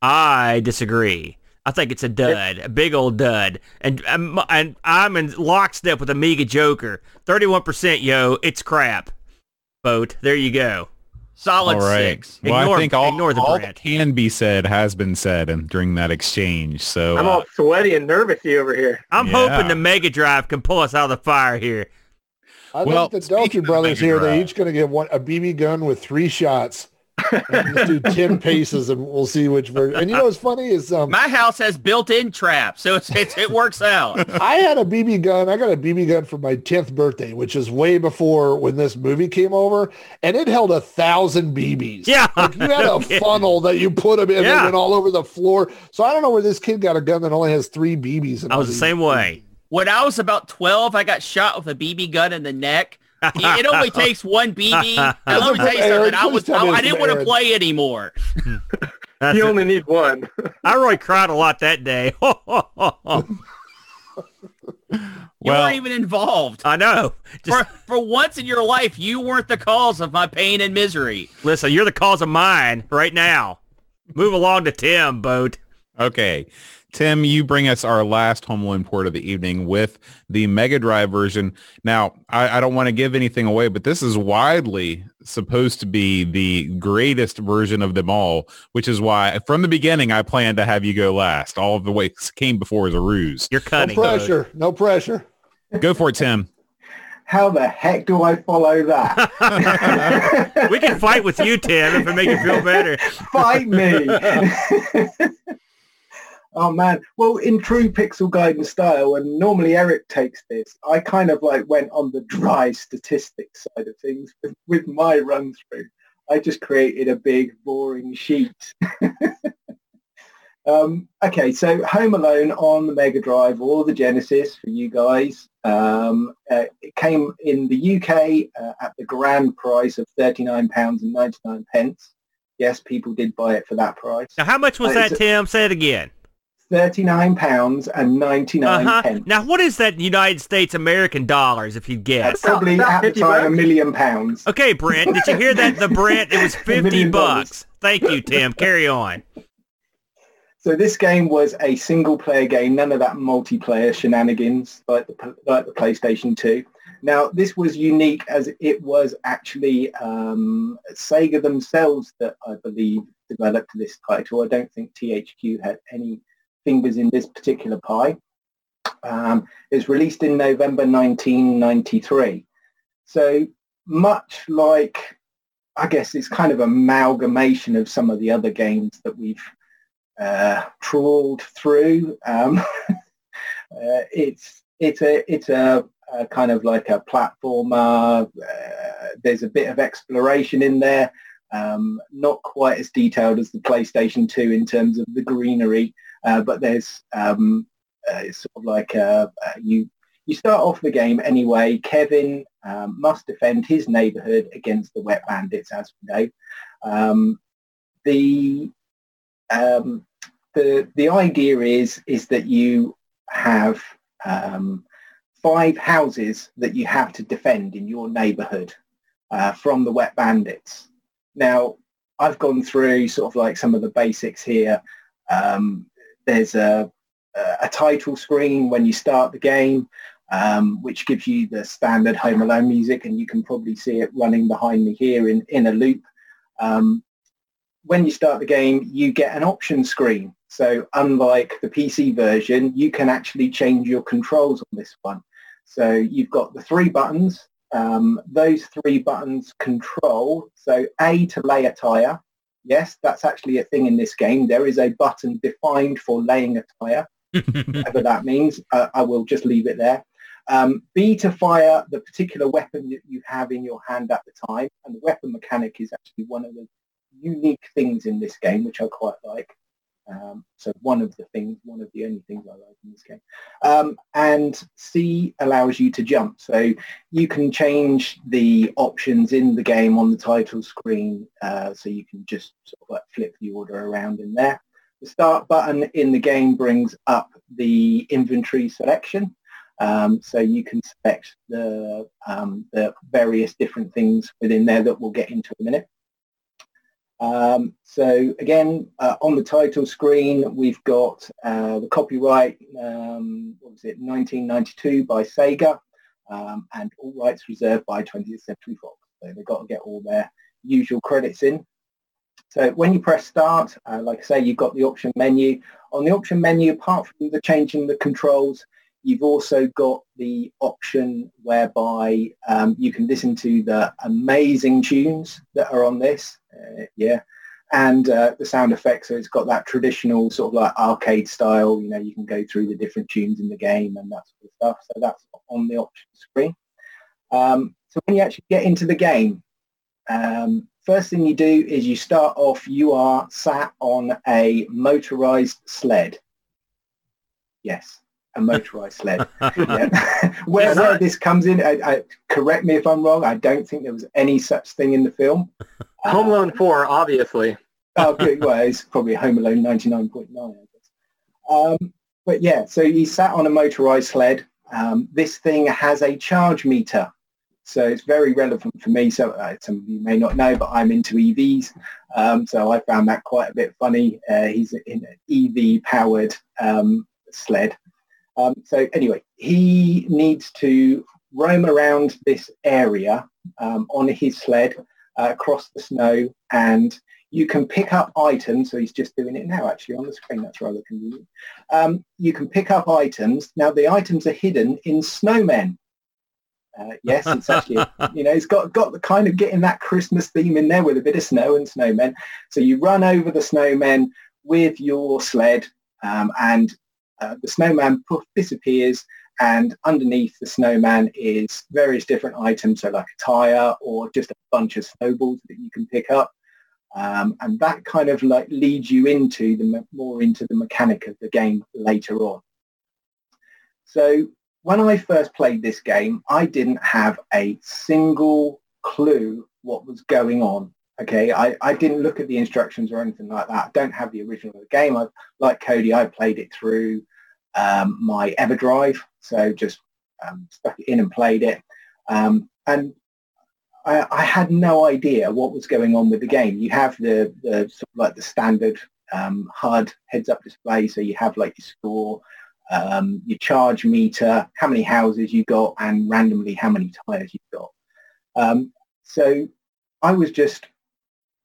I disagree. I think it's a dud, a big old dud, and I'm, and I'm in lockstep with Amiga Joker. Thirty-one percent, yo, it's crap. Boat. There you go. Solid All right. six. Well, Ignore- I think all, ignore the all that can be said has been said and during that exchange. So I'm uh, all sweaty and nervousy over here. I'm Yeah. hoping the Mega Drive can pull us out of the fire here. I Well, think the speaking Delta brothers Mega here, they're each going to get one a BB gun with three shots. Do 10 paces and we'll see which version. And you know what's funny is um, My house has built-in traps, so it's, it's it works out. I had a BB gun. I got a BB gun for my 10th birthday, which is way before when this movie came over. And it held a thousand BBs. Yeah. Like you had a funnel that you put them in Yeah. and went all over the floor. So I don't know where this kid got a gun that only has three BBs. in I was the same way. When I was about 12, I got shot with a BB gun in the neck. It only takes one BB. And let me tell you Aaron, something. I was I, I didn't want to play anymore. That's You it. only need one. I really cried a lot that day. You Well- weren't even involved. I know. Just For, for once in your life, you weren't the cause of my pain and misery. listen. You're the cause of mine right now. Move along to Tim, boat. Okay. Tim, you bring us our last Home Alone port of the evening with the Mega Drive version. Now, I, I don't want to give anything away, but this is widely supposed to be the greatest version of them all, which is why from the beginning I planned to have you go last. All of the way came before as a ruse. You're cutting. No cunning. Boat. pressure. No pressure. Go for it, Tim. How the heck do I follow that? we can fight with you, Tim, if it makes you feel better. Fight me. oh man. Well, in true Pixel Gaiden style, and normally Eric takes this, I kind of like went on the dry statistics side of things with, with my run through. I just created a big boring sheet. um, okay, so Home Alone on the Mega Drive or the Genesis for you guys. Um, uh, it came in the UK uh, at the grand price of £39 and 99 pence. Yes, people did buy it for that price. Now, how much was Uh, that, Tim? Say it again. Thirty-nine pounds and ninety-nine Uh-huh. pence. Now, what is that in United States American dollars, if you guess? Probably About at the time a million pounds. Okay, Brent, did you hear that? The Brent, it was 50 million dollars. bucks. Thank you, Tim. Carry on. So this game was a single-player game, none of that multiplayer shenanigans like the like the PlayStation 2. Now this was unique as it was actually um, Sega themselves that I believe developed this title. I don't think THQ had any fingers in this particular pie. Um, it was released in November 1993. So much like, I guess it's kind of amalgamation of some of the other games that we've uh, trawled through. Um, uh, it's it's a it's a, a kind of like a platformer. Uh, there's a bit of exploration in there. Um, not quite as detailed as the PlayStation 2 in terms of the greenery, uh, but there's um, uh, it's sort of like uh, uh, you you start off the game anyway. Kevin um, must defend his neighborhood against the wet bandits, as we know. Um, the um, the the idea is is that you have um, five houses that you have to defend in your neighborhood uh, from the wet bandits. Now, I've gone through sort of like some of the basics here. Um, there's a, a title screen when you start the game, um, which gives you the standard Home Alone music, and you can probably see it running behind me here in, in a loop. Um, when you start the game, you get an option screen. So unlike the PC version, you can actually change your controls on this one. So you've got the three buttons. Um, those three buttons control. So A to lay a tire. Yes, that's actually a thing in this game. There is a button defined for laying a tire, whatever that means. Uh, I will just leave it there. Um, B to fire the particular weapon that you have in your hand at the time. And the weapon mechanic is actually one of the unique things in this game, which I quite like. Um, so one of the things, one of the only things I like in this game. Um, and C allows you to jump. So you can change the options in the game on the title screen. Uh, so you can just sort of like flip the order around in there. The start button in the game brings up the inventory selection. Um, so you can select the, um, the various different things within there that we'll get into in a minute. Um, so again, uh, on the title screen, we've got uh, the copyright, um, what was it, 1992 by Sega, um, and all rights reserved by 20th Century Fox. So they've got to get all their usual credits in. So when you press start, uh, like I say, you've got the option menu. On the option menu, apart from the changing the controls, You've also got the option whereby um, you can listen to the amazing tunes that are on this. Uh, yeah. And uh, the sound effects, so it's got that traditional sort of like arcade style, you know, you can go through the different tunes in the game and that sort of stuff. So that's on the option screen. Um, so when you actually get into the game, um, first thing you do is you start off, you are sat on a motorized sled. Yes, a motorized sled. where, where this comes in, I, I, correct me if I'm wrong. I don't think there was any such thing in the film. Home Alone 4, obviously. oh, good. Well, it's probably Home Alone 99.9, um, but yeah, so he sat on a motorized sled. Um, this thing has a charge meter. So it's very relevant for me. So uh, some of you may not know, but I'm into EVs. Um, so I found that quite a bit funny. Uh, he's in an EV powered um, sled. Um, so anyway, he needs to roam around this area um, on his sled uh, across the snow and you can pick up items. So he's just doing it now actually on the screen. That's rather convenient. Um, you can pick up items. Now the items are hidden in snowmen. Uh, yes, it's actually, you know, it's got, got the kind of getting that Christmas theme in there with a bit of snow and snowmen. So you run over the snowmen with your sled um, and uh, the snowman poof disappears and underneath the snowman is various different items, so like a tire or just a bunch of snowballs that you can pick up. Um, and that kind of like leads you into the more into the mechanic of the game later on. So when I first played this game, I didn't have a single clue what was going on. Okay, I, I didn't look at the instructions or anything like that. I don't have the original of the game. I, like Cody, I played it through um, my EverDrive, so just um, stuck it in and played it. Um, and I, I, had no idea what was going on with the game. You have the, the sort of like the standard um, HUD heads-up display, so you have like your score, um, your charge meter, how many houses you got, and randomly how many tires you've got. Um, so I was just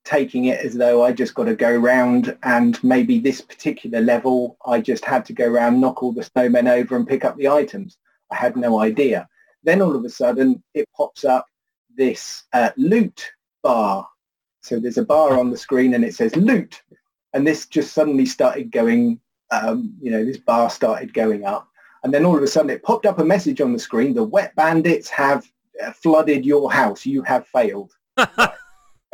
taking it as though I just got to go round and maybe this particular level I just had to go around, knock all the snowmen over and pick up the items. I had no idea. Then all of a sudden it pops up this uh, loot bar. So there's a bar on the screen and it says loot. And this just suddenly started going, um, you know, this bar started going up. And then all of a sudden it popped up a message on the screen. The wet bandits have uh, flooded your house. You have failed.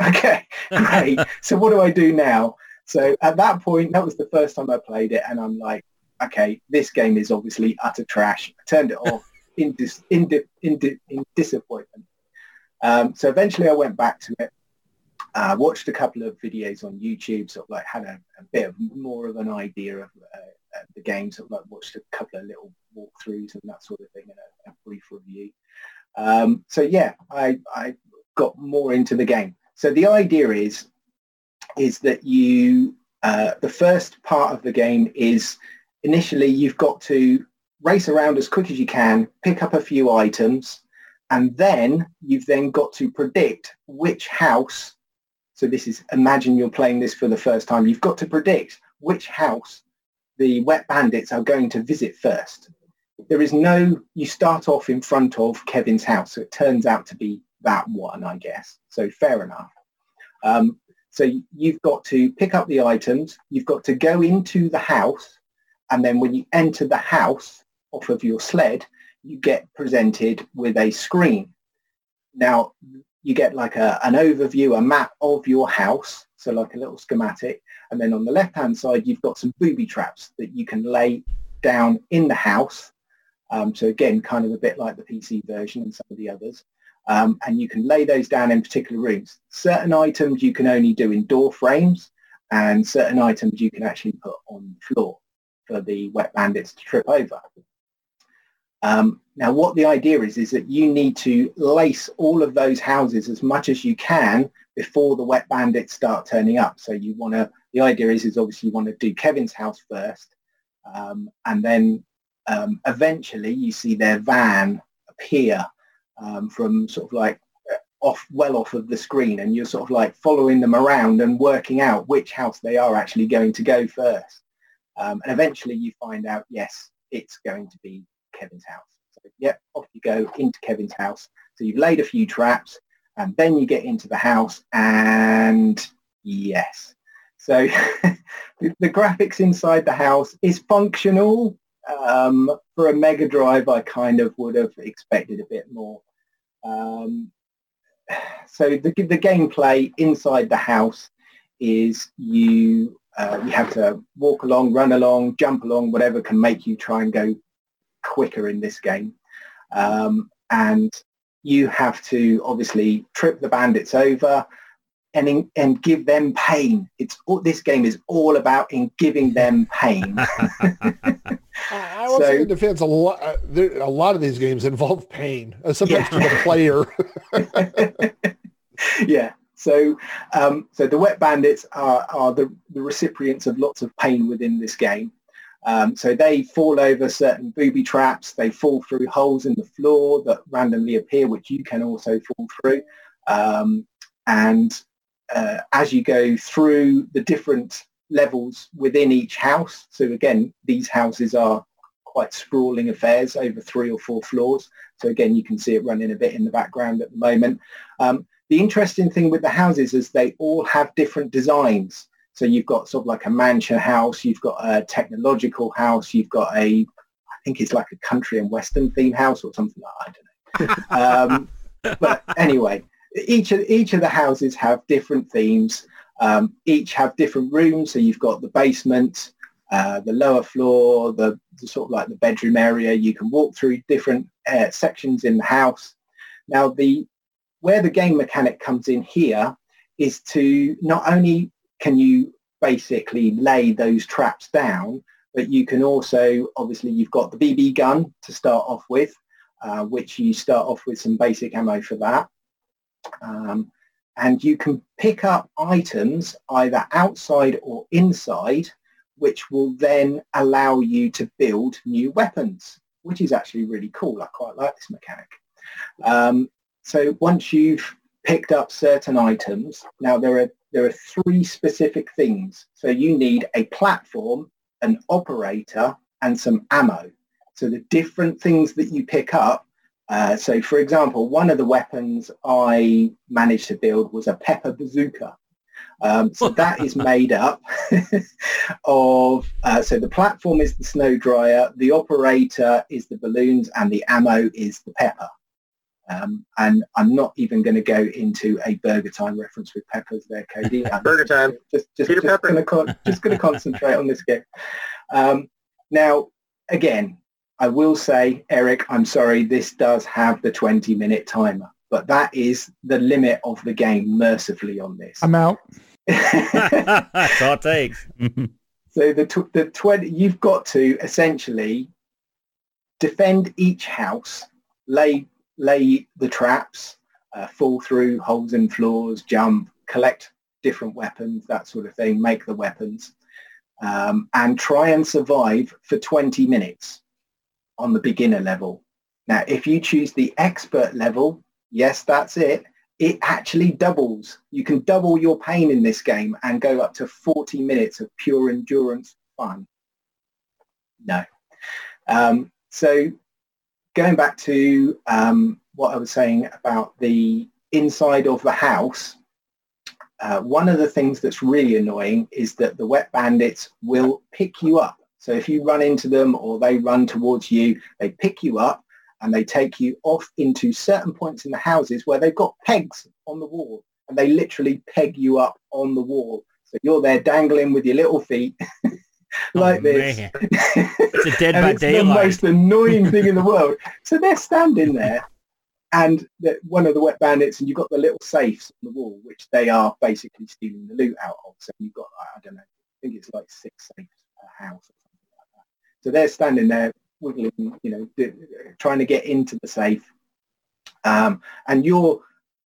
Okay, great. so what do I do now? So at that point, that was the first time I played it, and I'm like, okay, this game is obviously utter trash. I turned it off in, dis- in, di- in, di- in disappointment. Um, so eventually I went back to it, uh, watched a couple of videos on YouTube, sort of like had a, a bit of more of an idea of uh, the game, sort of like watched a couple of little walkthroughs and that sort of thing and a, a brief review. Um, so yeah, I, I got more into the game. So the idea is, is that you, uh, the first part of the game is initially you've got to race around as quick as you can, pick up a few items, and then you've then got to predict which house, so this is, imagine you're playing this for the first time, you've got to predict which house the wet bandits are going to visit first. There is no, you start off in front of Kevin's house, so it turns out to be that one, I guess. So fair enough. Um, so you've got to pick up the items, you've got to go into the house, and then when you enter the house off of your sled, you get presented with a screen. Now, you get like a, an overview, a map of your house, so like a little schematic. And then on the left-hand side, you've got some booby traps that you can lay down in the house. Um, so again, kind of a bit like the PC version and some of the others. Um, and you can lay those down in particular rooms. Certain items you can only do in door frames and certain items you can actually put on the floor for the wet bandits to trip over. Um, now what the idea is, is that you need to lace all of those houses as much as you can before the wet bandits start turning up. So you want to, the idea is, is obviously you want to do Kevin's house first um, and then um, eventually you see their van appear um, from sort of like off well off of the screen and you're sort of like following them around and working out which house they are actually going to go first. Um, and eventually you find out, yes, it's going to be Kevin's house. So yep, off you go into Kevin's house. So you've laid a few traps and then you get into the house and yes. So the, the, graphics inside the house is functional. Um, for a Mega Drive, I kind of would have expected a bit more. Um, so the, the gameplay inside the house is you uh, you have to walk along, run along, jump along, whatever can make you try and go quicker in this game. Um, and you have to obviously trip the bandits over and in, and give them pain. It's all, this game is all about in giving them pain. I will so, say in defense, a lot, uh, there, a lot of these games involve pain, uh, sometimes yeah. to the player. yeah. So, um, so the wet bandits are, are the, the recipients of lots of pain within this game. Um, so they fall over certain booby traps. They fall through holes in the floor that randomly appear, which you can also fall through. Um, and uh, as you go through the different levels within each house, so again, these houses are quite sprawling affairs over three or four floors. So again, you can see it running a bit in the background at the moment. Um, the interesting thing with the houses is they all have different designs. So you've got sort of like a mansion house, you've got a technological house, you've got a, I think it's like a country and western theme house or something like that. I don't know. um, but anyway, each of each of the houses have different themes. Um, each have different rooms. So you've got the basement, uh, the lower floor, the, the, sort of like the bedroom area. You can walk through different uh, sections in the house. Now the where the game mechanic comes in here is to not only can you basically lay those traps down, but you can also, obviously you've got the BB gun to start off with, uh, which you start off with some basic ammo for that. Um, and you can pick up items either outside or inside, which will then allow you to build new weapons, which is actually really cool. I quite like this mechanic. Um, so once you've picked up certain items, now there are there are three specific things. So you need a platform, an operator, and some ammo. So the different things that you pick up. Uh, so for example, one of the weapons I managed to build was a pepper bazooka. Um, so that is made up of, uh, so the platform is the snow dryer, the operator is the balloons, and the ammo is the pepper. Um, and I'm not even going to go into a Burger Time reference with peppers there, Cody. burger Time. Just, just, just, just going to just going to concentrate on this game. Um, now, again, I will say, Eric, I'm sorry, this does have the 20 minute timer, but that is the limit of the game mercifully on this. I'm out. That's all it takes. so the, tw- the 20, you've got to essentially defend each house, lay lay the traps, uh, fall through holes in floors, jump, collect different weapons, that sort of thing, make the weapons, um, and try and survive for 20 minutes on the beginner level. Now, if you choose the expert level, yes, that's it. it actually doubles. You can double your pain in this game and go up to 40 minutes of pure endurance fun. No. Um, so going back to um, what I was saying about the inside of the house, uh, one of the things that's really annoying is that the wet bandits will pick you up. So if you run into them or they run towards you, they pick you up and they take you off into certain points in the houses where they've got pegs on the wall and they literally peg you up on the wall. So you're there dangling with your little feet like Oh, this. man. It's a Dead by it's the most annoying thing in the world. So they're standing there and the, one of the wet bandits and you've got the little safes on the wall, which they are basically stealing the loot out of. So you've got, I don't know, I think it's like six safes per house or something like that. So they're standing there wiggling, you know, trying to get into the safe. Um, and you're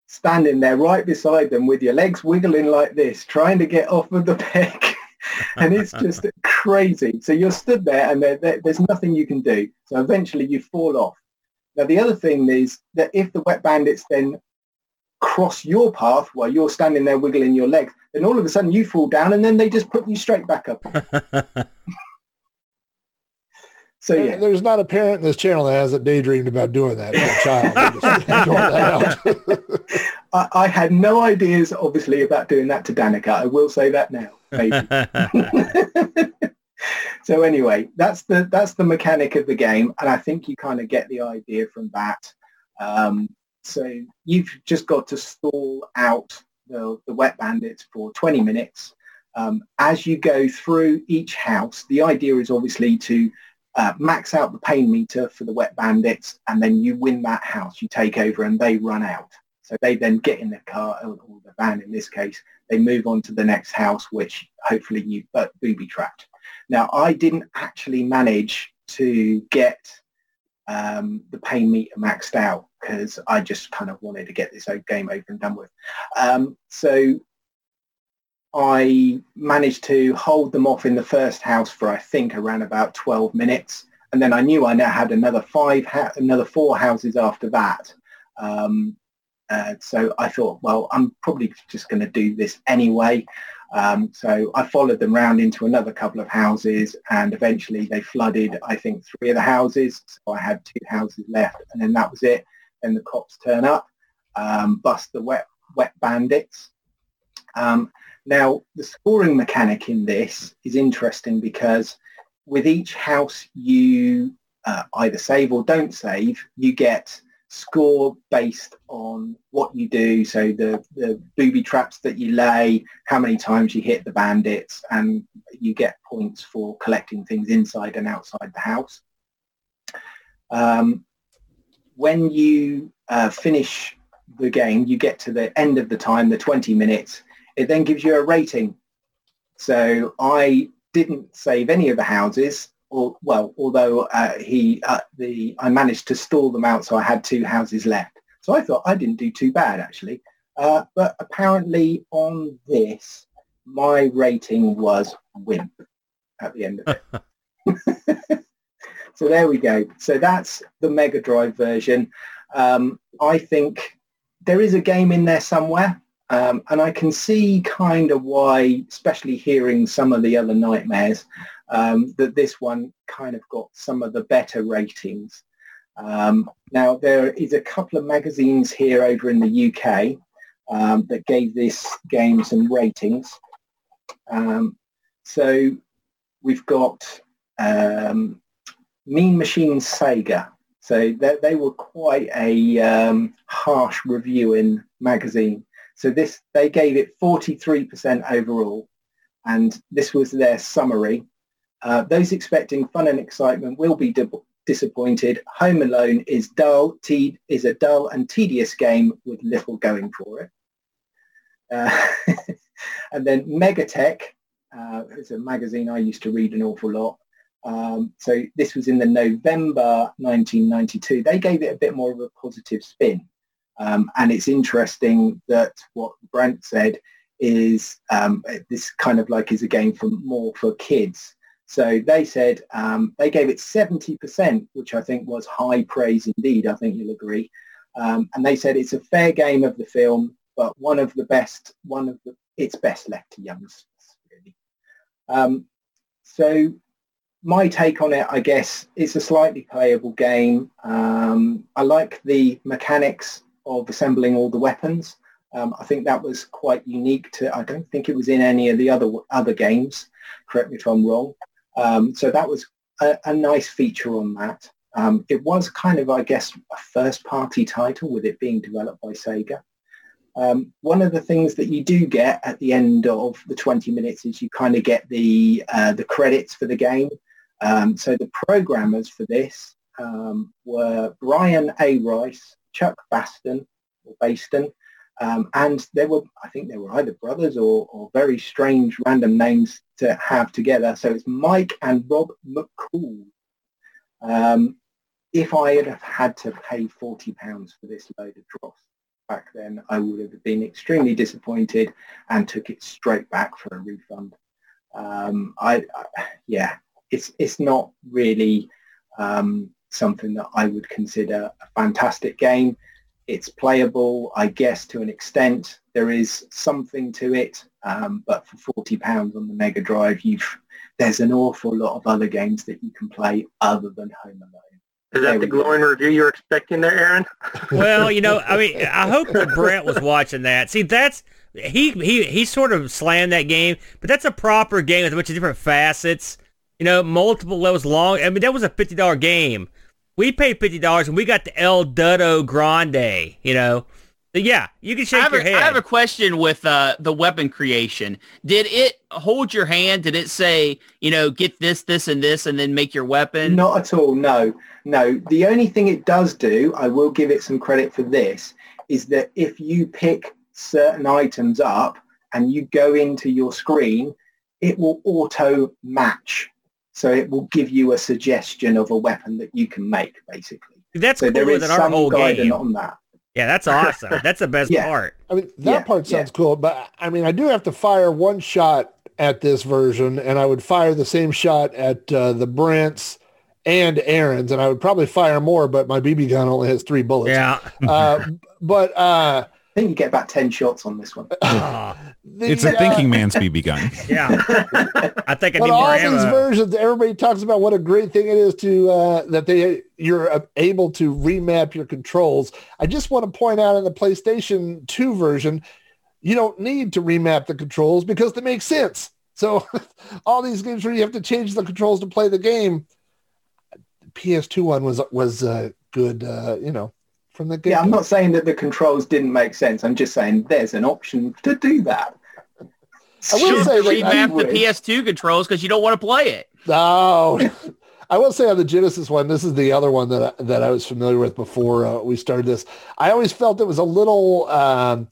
standing there right beside them with your legs wiggling like this, trying to get off of the peg. and it's just crazy. So you're stood there and there, there- there's nothing you can do. So eventually you fall off. Now the other thing is that if the wet bandits then cross your path while you're standing there wiggling your legs, then all of a sudden you fall down and then they just put you straight back up. So yeah, There's not a parent in this channel that hasn't daydreamed about doing that as a child. That. I, I had no ideas obviously about doing that to Danica. I will say that now. So anyway, that's the that's the mechanic of the game, and I think you kind of get the idea from that. Um, so you've just got to stall out the, the wet bandits for 20 minutes. Um, as you go through each house, the idea is obviously to uh, max out the pain meter for the wet bandits, and then you win that house. You take over, and they run out. So they then get in the car, or the van in this case. They move on to the next house, which hopefully you uh, booby trapped. Now, I didn't actually manage to get um, the pain meter maxed out because I just kind of wanted to get this game over and done with. Um, so I managed to hold them off in the first house for I think around about 12 minutes, and then I knew I now had another five, ha- another four houses after that. Um, uh, so I thought, well, I'm probably just going to do this anyway. Um, so I followed them round into another couple of houses and eventually they flooded, I think, three of the houses. So I had two houses left and then that was it. Then the cops turn up, um, bust the wet, wet bandits. Um, now, the scoring mechanic in this is interesting because with each house you uh, either save or don't save, you get score based on what you do. So the, the booby traps that you lay, how many times you hit the bandits, and you get points for collecting things inside and outside the house. Um, when you uh, finish the game, you get to the end of the time, the 20 minutes, it then gives you a rating. So I didn't save any of the houses or well, although uh, he uh, the I managed to stall them out, so I had two houses left. So I thought I didn't do too bad actually. Uh, but apparently on this, my rating was wimp at the end of it. so there we go. So that's the Mega Drive version. Um, I think there is a game in there somewhere. Um, and I can see kind of why, especially hearing some of the other nightmares, um, that this one kind of got some of the better ratings. Um, now, there is a couple of magazines here over in the UK um, that gave this game some ratings. Um, so we've got um, Mean Machine Sega. So they, they were quite a harsh reviewing magazine. So this they gave it 43% overall, and this was their summary. Uh, those expecting fun and excitement will be di- disappointed. Home Alone is dull, te- is a dull and tedious game with little going for it. Uh, and then Megatech, uh, it's a magazine I used to read an awful lot. Um, so this was in the November 1992. They gave it a bit more of a positive spin. Um, and it's interesting that what Brent said is um, this kind of like is a game for more for kids. So they said um, they gave it 70%, which I think was high praise indeed. I think you'll agree. Um, and they said it's a fair game of the film, but one of the best, one of the, it's best left to youngsters, really. Um, so my take on it, I guess, it's a slightly playable game. Um, I like the mechanics of assembling all the weapons. Um, I think that was quite unique to, I don't think it was in any of the other other games. Correct me if I'm wrong. Um, so that was a, a, nice feature on that. Um, it was kind of, I guess, a first party title with it being developed by Sega. Um, one of the things that you do get at the end of the 20 minutes is you kind of get the uh, the credits for the game. Um, so the programmers for this um, were Brian A. Rice, Chuck Baston, or Baston, um, and they were, I think they were either brothers or, or, very strange random names to have together. So it's Mike and Rob McCool. Um, if I had had to pay £40 for this load of dross back then, I would have been extremely disappointed and took it straight back for a refund. Um, I, I, yeah, it's, it's not really um, something that I would consider a fantastic game. It's playable, I guess, to an extent. There is something to it, um, but for forty pounds on the Mega Drive, you've there's an awful lot of other games that you can play other than Home Alone. Is that the glowing review you're expecting there, Aaron? well, you know, I mean, I hope that Brent was watching that. See, that's he he he sort of slammed that game, but that's a proper game with a bunch of different facets. You know, multiple levels long. I mean, that was a fifty dollar game we paid fifty dollars and we got the El Dudo Grande. You know, yeah, you can shake your a, head. I have a question with uh, the weapon creation. Did it hold your hand? Did it say, you know, get this, this, and this, and then make your weapon? Not at all. No, no. The only thing it does do, I will give it some credit for this, is that if you pick certain items up and you go into your screen, it will auto match so it will give you a suggestion of a weapon that you can make, basically. That's so cooler than our whole game. on that. Yeah, that's awesome. that's the best yeah. part. I mean, that yeah, part sounds yeah. cool, but I mean, I do have to fire one shot at this version, and I would fire the same shot at uh, the Brents and Aaron's, and I would probably fire more, but my BB gun only has three bullets. Yeah. uh, but uh, I think you get about 10 shots on this one. the, it's a thinking man's BB gun. Yeah. I think I but need all more these ammo. versions, everybody talks about what a great thing it is to, uh, that they, you're able to remap your controls. I just want to point out in the PlayStation 2 version, you don't need to remap the controls because they make sense. So all these games where you have to change the controls to play the game, PS2 one was, was uh, good, uh, you know, from the Yeah, I'm not saying that the controls didn't make sense. I'm just saying there's an option to do that. I will say remap the PS2 controls because you don't want to play it. No. I will say on the Genesis one, this is the other one that I, that I was familiar with before uh, we started this. I always felt it was a little, um,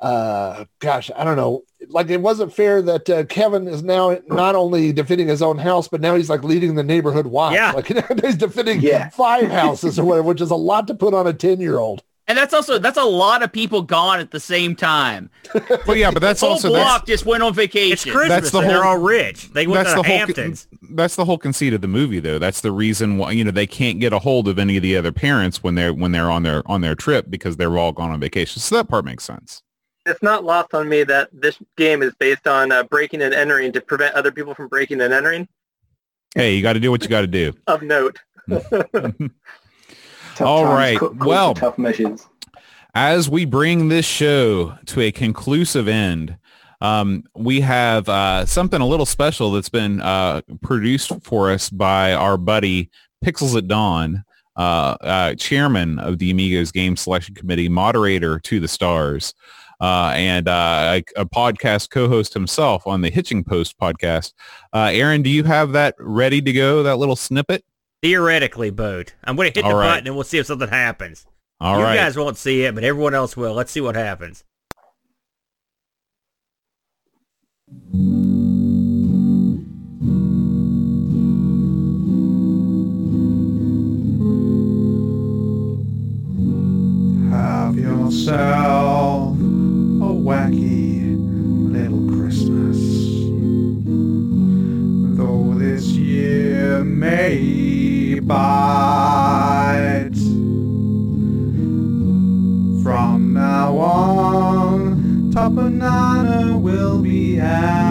uh, gosh, I don't know, like it wasn't fair that uh, Kevin is now not only defending his own house, but now he's like leading the neighborhood watch. Yeah. Like he's defending yeah. five houses or whatever, which is a lot to put on a 10 year old. And that's also that's a lot of people gone at the same time. well, yeah, but that's the whole also block just went on vacation. It's Christmas. That's the whole, they're all rich. They went that's to the Hamptons. Whole, that's the whole conceit of the movie, though. That's the reason why you know they can't get a hold of any of the other parents when they're when they're on their on their trip because they're all gone on vacation. So that part makes sense it's not lost on me that this game is based on uh, breaking and entering to prevent other people from breaking and entering. Hey, you got to do what you got to do. of note. All right. well, tough measures. As we bring this show to a conclusive end, um, we have uh, something a little special that's been uh, produced for us by our buddy Pixels at Dawn, uh, uh chairman of the Amigos Game Selection Committee, moderator to the stars uh, and uh, a, a, podcast co-host himself on the Hitching Post podcast. Uh, Aaron, do you have that ready to go? That little snippet? Theoretically, Boat. I'm going to hit All the right. button and we'll see if something happens. All you right. guys won't see it, but everyone else will. Let's see what happens. Have yourself a wacky little Christmas. Though this year may bite, from now on, Top Banana will be out.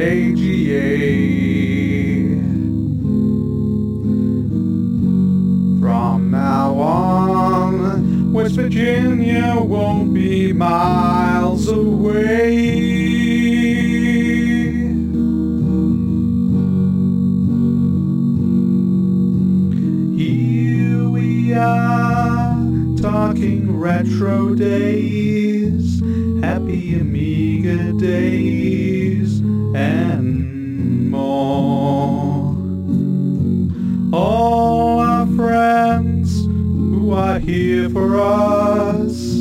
AGA. From now on, West Virginia won't be miles away. Here we are, talking retro days, happy Amiga days, All our friends who are here for us,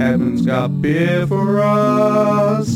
Edmund's got beer for us,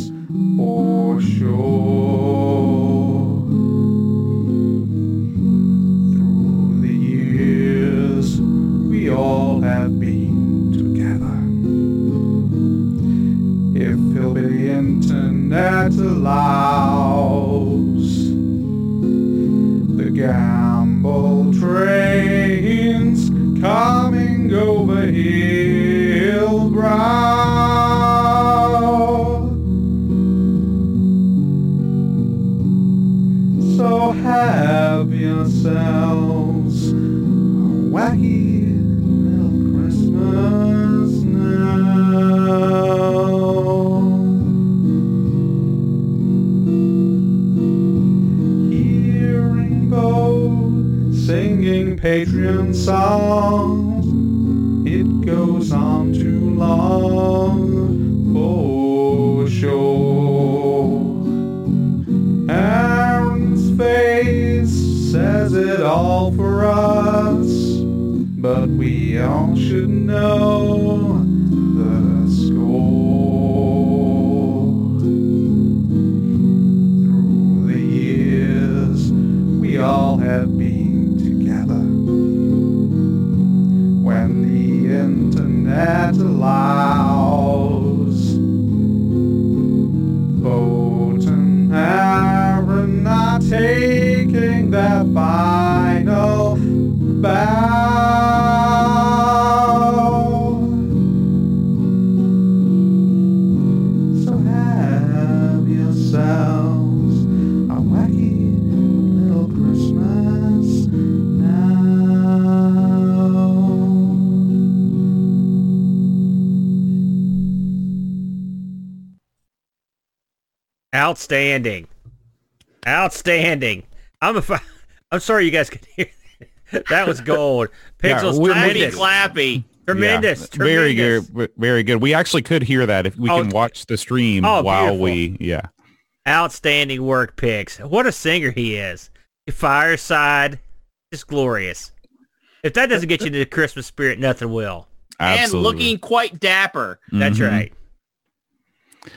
Outstanding. Outstanding. I'm a fi- I'm sorry you guys could hear that. That was gold. Yeah, Pixels tremendous. clappy. Tremendous. Yeah, very good. Very good. We actually could hear that if we Oh, can watch the stream oh, while beautiful. we, yeah. Outstanding work, Pix. What a singer he is. Fireside, just glorious. If that doesn't get you into the Christmas spirit, nothing will. Absolutely. And looking quite dapper. That's Mhm. right.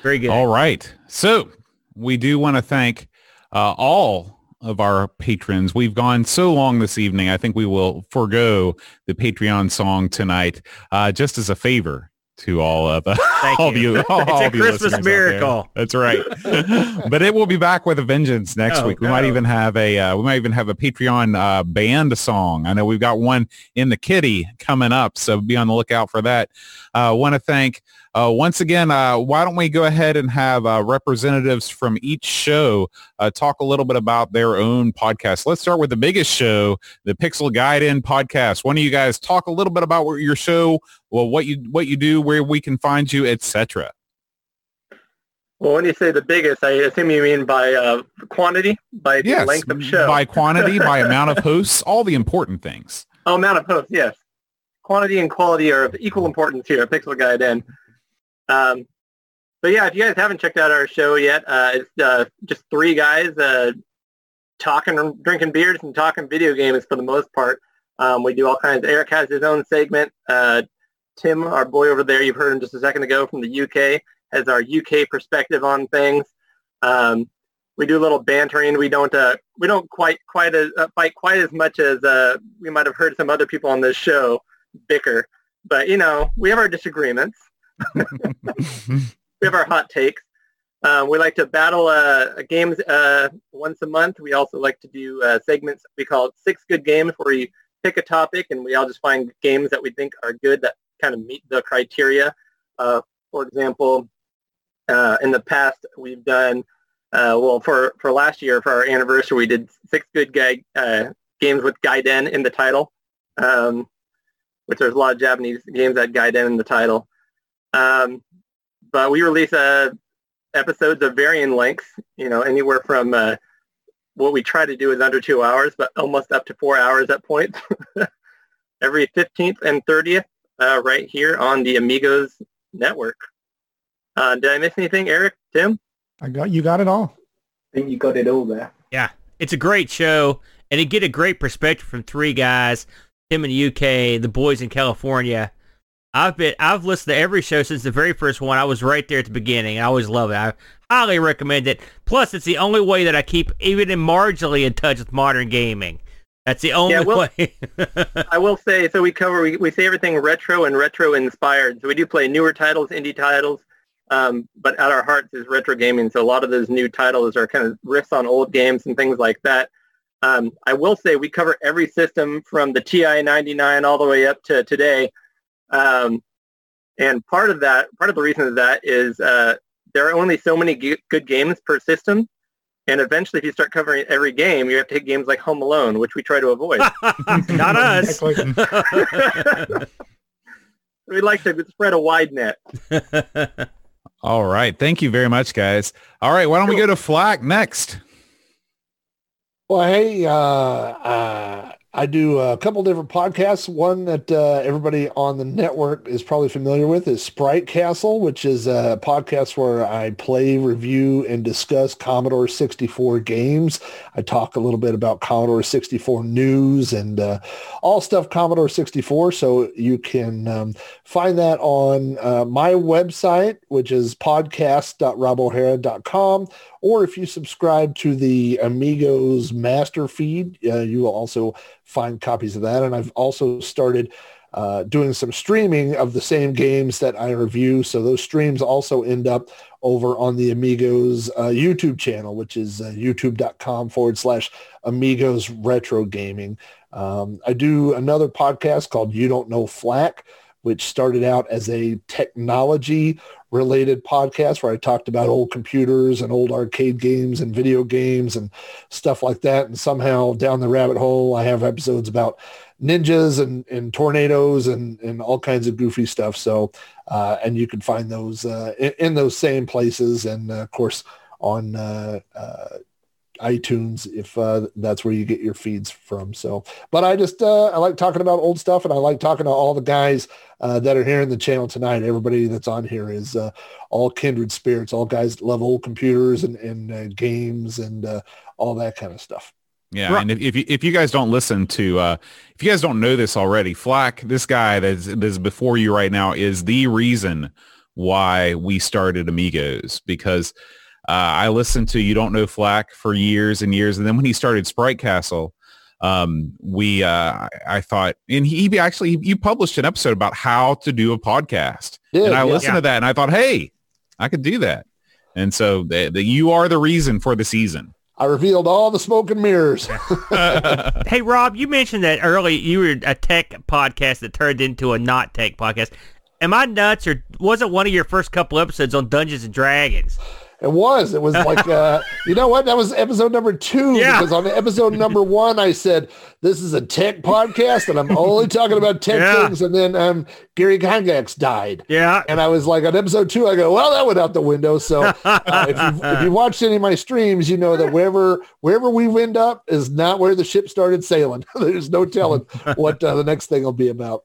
Very good. All right. So we do want to thank uh, all of our patrons. We've gone so long this evening. I think we will forego the Patreon song tonight uh, just as a favor to all of uh, Thank all of you. you. All, It's a all you Christmas listeners out there. miracle. That's right. but it will be back with a vengeance next Oh, week. We might even have a uh, we might even have a Patreon uh, band song. I know we've got one in the kitty coming up, so be on the lookout for that. Uh, want to thank uh, once again. Uh, why don't we go ahead and have uh, representatives from each show uh, talk a little bit about their own podcast? Let's start with the biggest show, the Pixel Gaiden podcast. One of you guys talk a little bit about what your show, well, what you what you do, where we can find you, etc. Well, when you say the biggest, I assume you mean by uh, quantity, by the Yes, length of show. by quantity, by amount of hosts, all the important things. Oh, amount of hosts, yes. Quantity and quality are of equal importance here at Pixel Gaiden. Um, but yeah, if you guys haven't checked out our show yet, uh, it's uh, just three guys uh, talking, drinking beers and talking video games for the most part. Um, we do all kinds. Eric has his own segment. Uh, Tim, our boy over there, you've heard him just a second ago from the UK, has our UK perspective on things. Um, we do a little bantering. We don't uh, we don't quite quite as uh, fight quite as much as uh, we might have heard some other people on this show bicker. but you know, we have our disagreements. we have our hot takes. Uh, we like to battle uh, games uh, once a month. We also like to do uh, segments we call it Six Good Games, where we pick a topic and we all just find games that we think are good that kind of meet the criteria. Uh, for example, uh, in the past, we've done, well, for, for last year, for our anniversary, we did six good ga- games with Gaiden in the title, um, which there's a lot of Japanese games that Gaiden in the title. Um, but we release a episodes of varying lengths, you know, anywhere from uh, what we try to do is under two hours, but almost up to four hours at points. Every 15th and 30th uh, right here on the Amigos network. Uh, did I miss anything, Eric, Tim? I got you got it all. I think you got it all there. Yeah, it's a great show, and you get a great perspective from three guys, Tim in the UK, the boys in California. I've been I've listened to every show since the very first one. I was right there at the beginning. I always love it. I highly recommend it. Plus, it's the only way that I keep even in marginally in touch with modern gaming. That's the only Yeah, well- way. I will say, so we cover, we, we say everything retro and retro inspired. So we do play newer titles, indie titles, um, but at our hearts is retro gaming. So a lot of those new titles are kind of riffs on old games and things like that. Um, I will say we cover every system from the TI-99 all the way up to today. Um, and part of that, part of the reason of that is uh, there are only so many g- good games per system. And eventually, if you start covering every game, you have to hit games like Home Alone, which we try to avoid. Not us. we like to spread a wide net. All right. Thank you very much, guys. All right. Why don't we go to Flack next? Well, hey, uh, uh, I do a couple different podcasts. One that uh, everybody on the network is probably familiar with is Sprite Castle, which is a podcast where I play, review, and discuss Commodore 64 games. I talk a little bit about Commodore 64 news and uh, all stuff Commodore 64. So you can um, find that on uh, my website, which is podcast.robohara.com. Or if you subscribe to the Amigos master feed, uh, you will also find copies of that. And I've also started uh, doing some streaming of the same games that I review. So those streams also end up over on the Amigos uh, YouTube channel, which is uh, youtube.com forward slash Amigos Retro Gaming. Um, I do another podcast called You Don't Know Flack, which started out as a technology related podcast where I talked about old computers and old arcade games and video games and stuff like that. And somehow down the rabbit hole, I have episodes about ninjas and, and tornadoes and, and all kinds of goofy stuff. So, uh, and you can find those uh, in, in those same places. And uh, of course, on uh, uh, iTunes if uh, that's where you get your feeds from. So, but I just uh, I like talking about old stuff, and I like talking to all the guys uh, that are here in the channel tonight. Everybody that's on here is uh, all kindred spirits, all guys that love old computers and, and uh, games and uh, all that kind of stuff. Yeah, and if, if you, if you guys don't listen to, uh, if you guys don't know this already, Flack, this guy that's, that's before you right now is the reason why we started Amigos because I listened to You Don't Know Flack for years and years, and then when he started Sprite Castle, um, we uh, I thought, and he, he actually you published an episode about how to do a podcast, Yeah, and I yeah. listened Yeah. to that, and I thought, hey, I could do that, and so the, the, you are the reason for the season. I revealed all the smoke and mirrors. hey, Rob, you mentioned that early you were a tech podcast that turned into a not tech podcast. Am I nuts, or wasn't one of your first couple episodes on Dungeons and Dragons? It was. It was like, uh, you know what? That was episode number two. Yeah. Because on episode number one, I said, this is a tech podcast and I'm only talking about tech Yeah. things. And then um, Gary Gygax died. Yeah. And I was like, on episode two, I go, well, that went out the window. So uh, if, you if you watched any of my streams, you know that wherever wherever we wind up is not where the ship started sailing. There's no telling what uh, the next thing will be about.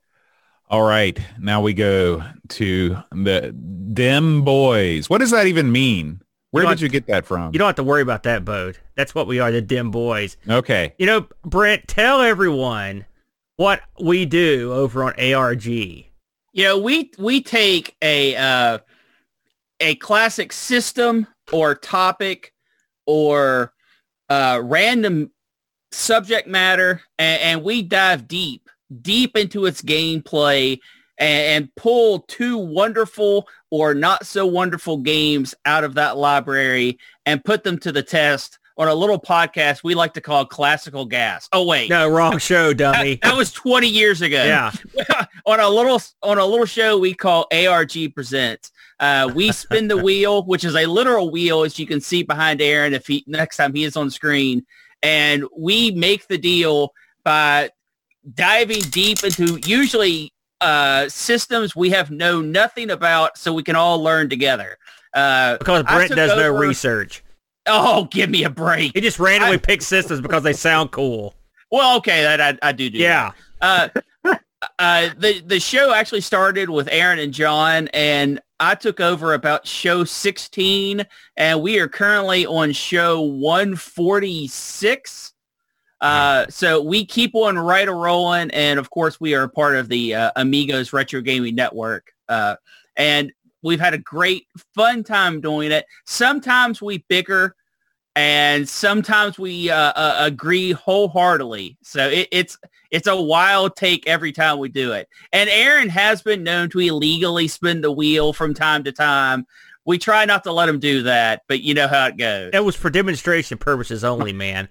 All right, now we go to the Dem Boys. What does that even mean? Where You did you get that from? You don't have to worry about that, Bode. That's what we are, the dim boys. Okay. You know, Brent, tell everyone what we do over on ARG. You know, we we take a uh, a classic system or topic or uh, random subject matter, and, and we dive deep, deep into its gameplay and, and pull two wonderful or not so wonderful games out of that library and put them to the test on a little podcast we like to call Classical Gas. Oh wait, No, wrong show, dummy. that, that was 20 years ago. yeah. on a little on a little show we call ARG Presents. Uh, we spin the wheel, which is a literal wheel, as you can see behind Aaron. If he next time he is on screen, and we make the deal by diving deep into usually uh, systems we have known nothing about, so we can all learn together. Uh, Because I Brent does no research. Oh, give me a break. He just randomly picks systems because they sound cool. Well, okay, that I, I do do. Yeah. uh, uh, the the show actually started with Aaron and John, and I took over about show 16, and we are currently on show 146. Uh, so we keep on right a rolling, and of course we are a part of the uh, Amigos Retro Gaming Network, uh, and we've had a great fun time doing it. Sometimes we bicker, and sometimes we uh, uh, agree wholeheartedly. So it, it's it's a wild take every time we do it. And Aaron has been known to illegally spin the wheel from time to time. We try not to let him do that, but you know how it goes. That was for demonstration purposes only, man.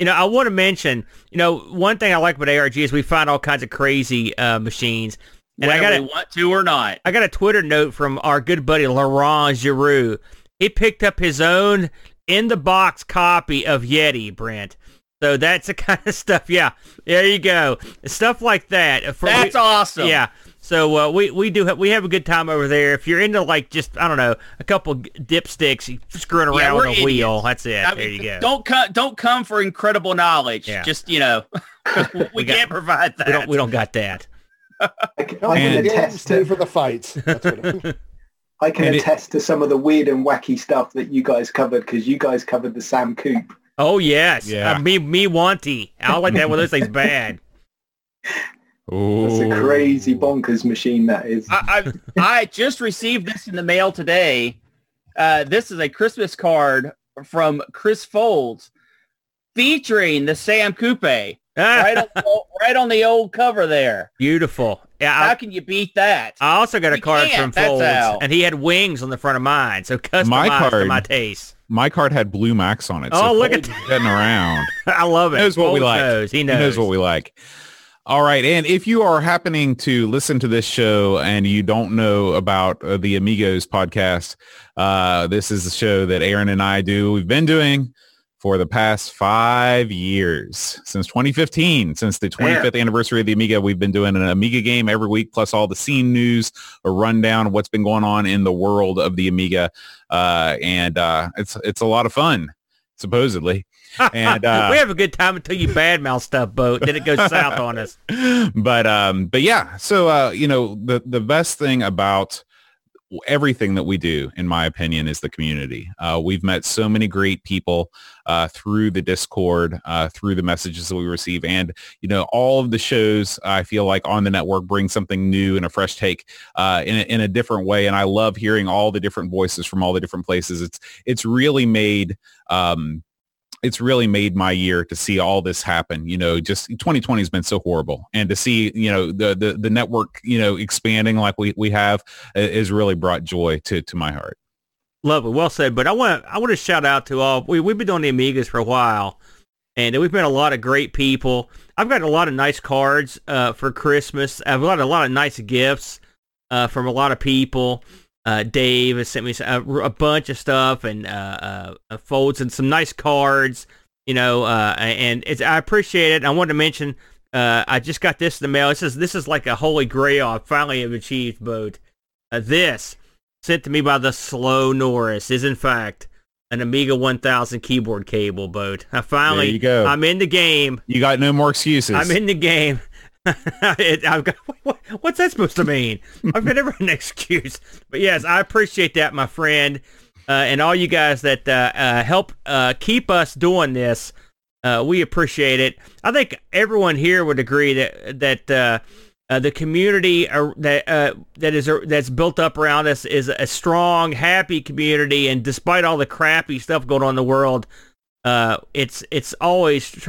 you know, I want to mention, you know, one thing I like about ARG is we find all kinds of crazy uh, machines. And I whether got we want to or not. I got a Twitter note from our good buddy Laurent Giroux. He picked up his own in the box copy of Yeti, Brent. So that's the kind of stuff. Yeah, there you go. Stuff like that. For- That's awesome. Yeah. So uh, we we do have, we have a good time over there. If you're into like just I don't know a couple dipsticks screwing around we're with a wheel, that's it. I there mean, you go. Don't come. Don't come for incredible knowledge. Yeah. Just you know, we, We got- can't provide that. we don't we don't got that. I can, I can attest to for the fights. That's what it- I can And it- attest to some of the weird and wacky stuff that you guys covered because you guys covered the Sam Coop. Oh yes, Yeah. Uh, me me wanty. I like that when those things bad. That's a crazy bonkers machine that is. I, I I just received this in the mail today. Uh, this is a Christmas card from Chris Folds featuring the Sam Coupe right on, the- right on the old cover there. Beautiful. Yeah, How I, can you beat that? I also got a You card can't, from Folds, and he had wings on the front of mine, so customized My to card- my taste. My card had blue max on it. Oh, look at is getting around. I love it. Knows what we like. Knows. He He knows. knows what we like. All right. And if you are happening to listen to this show and you don't know about uh, the Amigos podcast, uh, this is a show that Aaron and I do. We've been doing for the past five years, since 2015, since the 25th anniversary of the Amiga. We've been doing an Amiga game every week, plus all the scene news, a rundown of what's been going on in the world of the Amiga. Uh, and uh, it's, it's a lot of fun, supposedly. And uh, we have a good time until you badmouth stuff, boat. Then it goes south on us. but um but yeah so uh you know the the best thing about everything that we do in my opinion is the community. Uh we've met so many great people uh through the discord uh through the messages that we receive and you know all of the shows i feel like on the network bring something new and a fresh take uh in a, in a different way and i love hearing all the different voices from all the different places. It's it's really made um it's really made my year to see all this happen. You know, just 2020 has been so horrible, and to see you know the the, the network you know expanding like we we have is really brought joy to to my heart. Lovely, well said. But I want I want to shout out to all. We we've been doing the Amigas for a while, and we've met a lot of great people. I've got a lot of nice cards uh, for Christmas. I've got a lot of nice gifts uh, from a lot of people. Uh, Dave has sent me a, a bunch of stuff and uh, uh, folds and some nice cards. You know, uh, and it's I appreciate it. I wanted to mention uh, I just got this in the mail. This is this is like a holy grail. I finally have achieved, boat. Uh, this sent to me by the slow Norris is in fact an Amiga 1000 keyboard cable boat. I finally, There you go. I'm in the game. You got no more excuses. I'm in the game. it, got, what, what's that supposed to mean? I've never an excuse. But yes, I appreciate that, my friend, uh, and all you guys that uh, uh, help uh, keep us doing this. Uh, we appreciate it. I think everyone here would agree that that uh, the community that that is that's built up around us is a strong, happy community. And despite all the crappy stuff going on in the world, it's it's always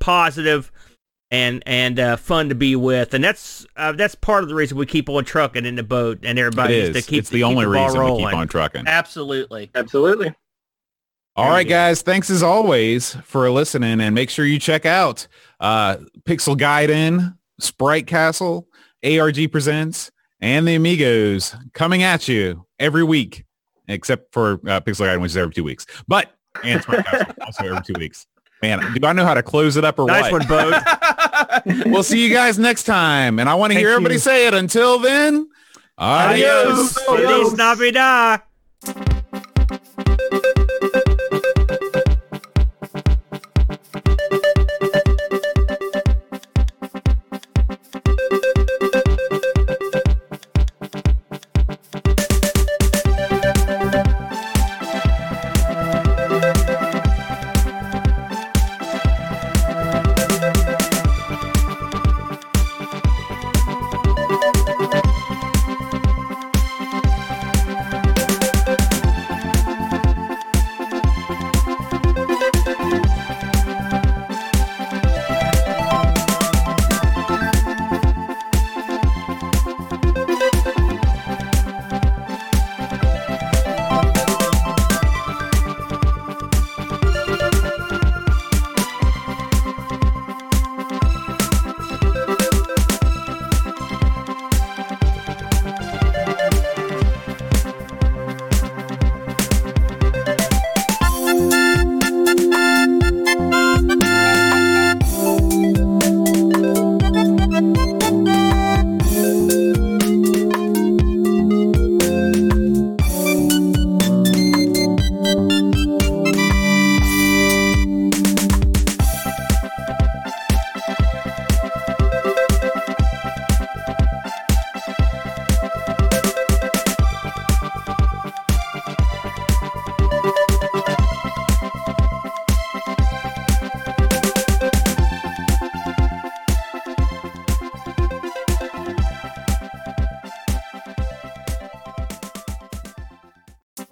positive and and uh, fun to be with, and that's uh, that's part of the reason we keep on trucking in the boat and It everybody is. to keep it's the keep only the ball reason we keep on trucking. Absolutely. Absolutely. All right, guys. Thanks as always for listening, and make sure you check out uh, Pixel Gaiden, Sprite Castle, ARG Presents, and the Amigos coming at you every week, except for uh, Pixel Gaiden, which is every two weeks. But and Sprite Castle also every two weeks. Man, do I know how to close it up or Nice what? one, Boat. we'll see you guys next time, and I want to hear everybody you. say it. Until then, adios. Feliz Navidad.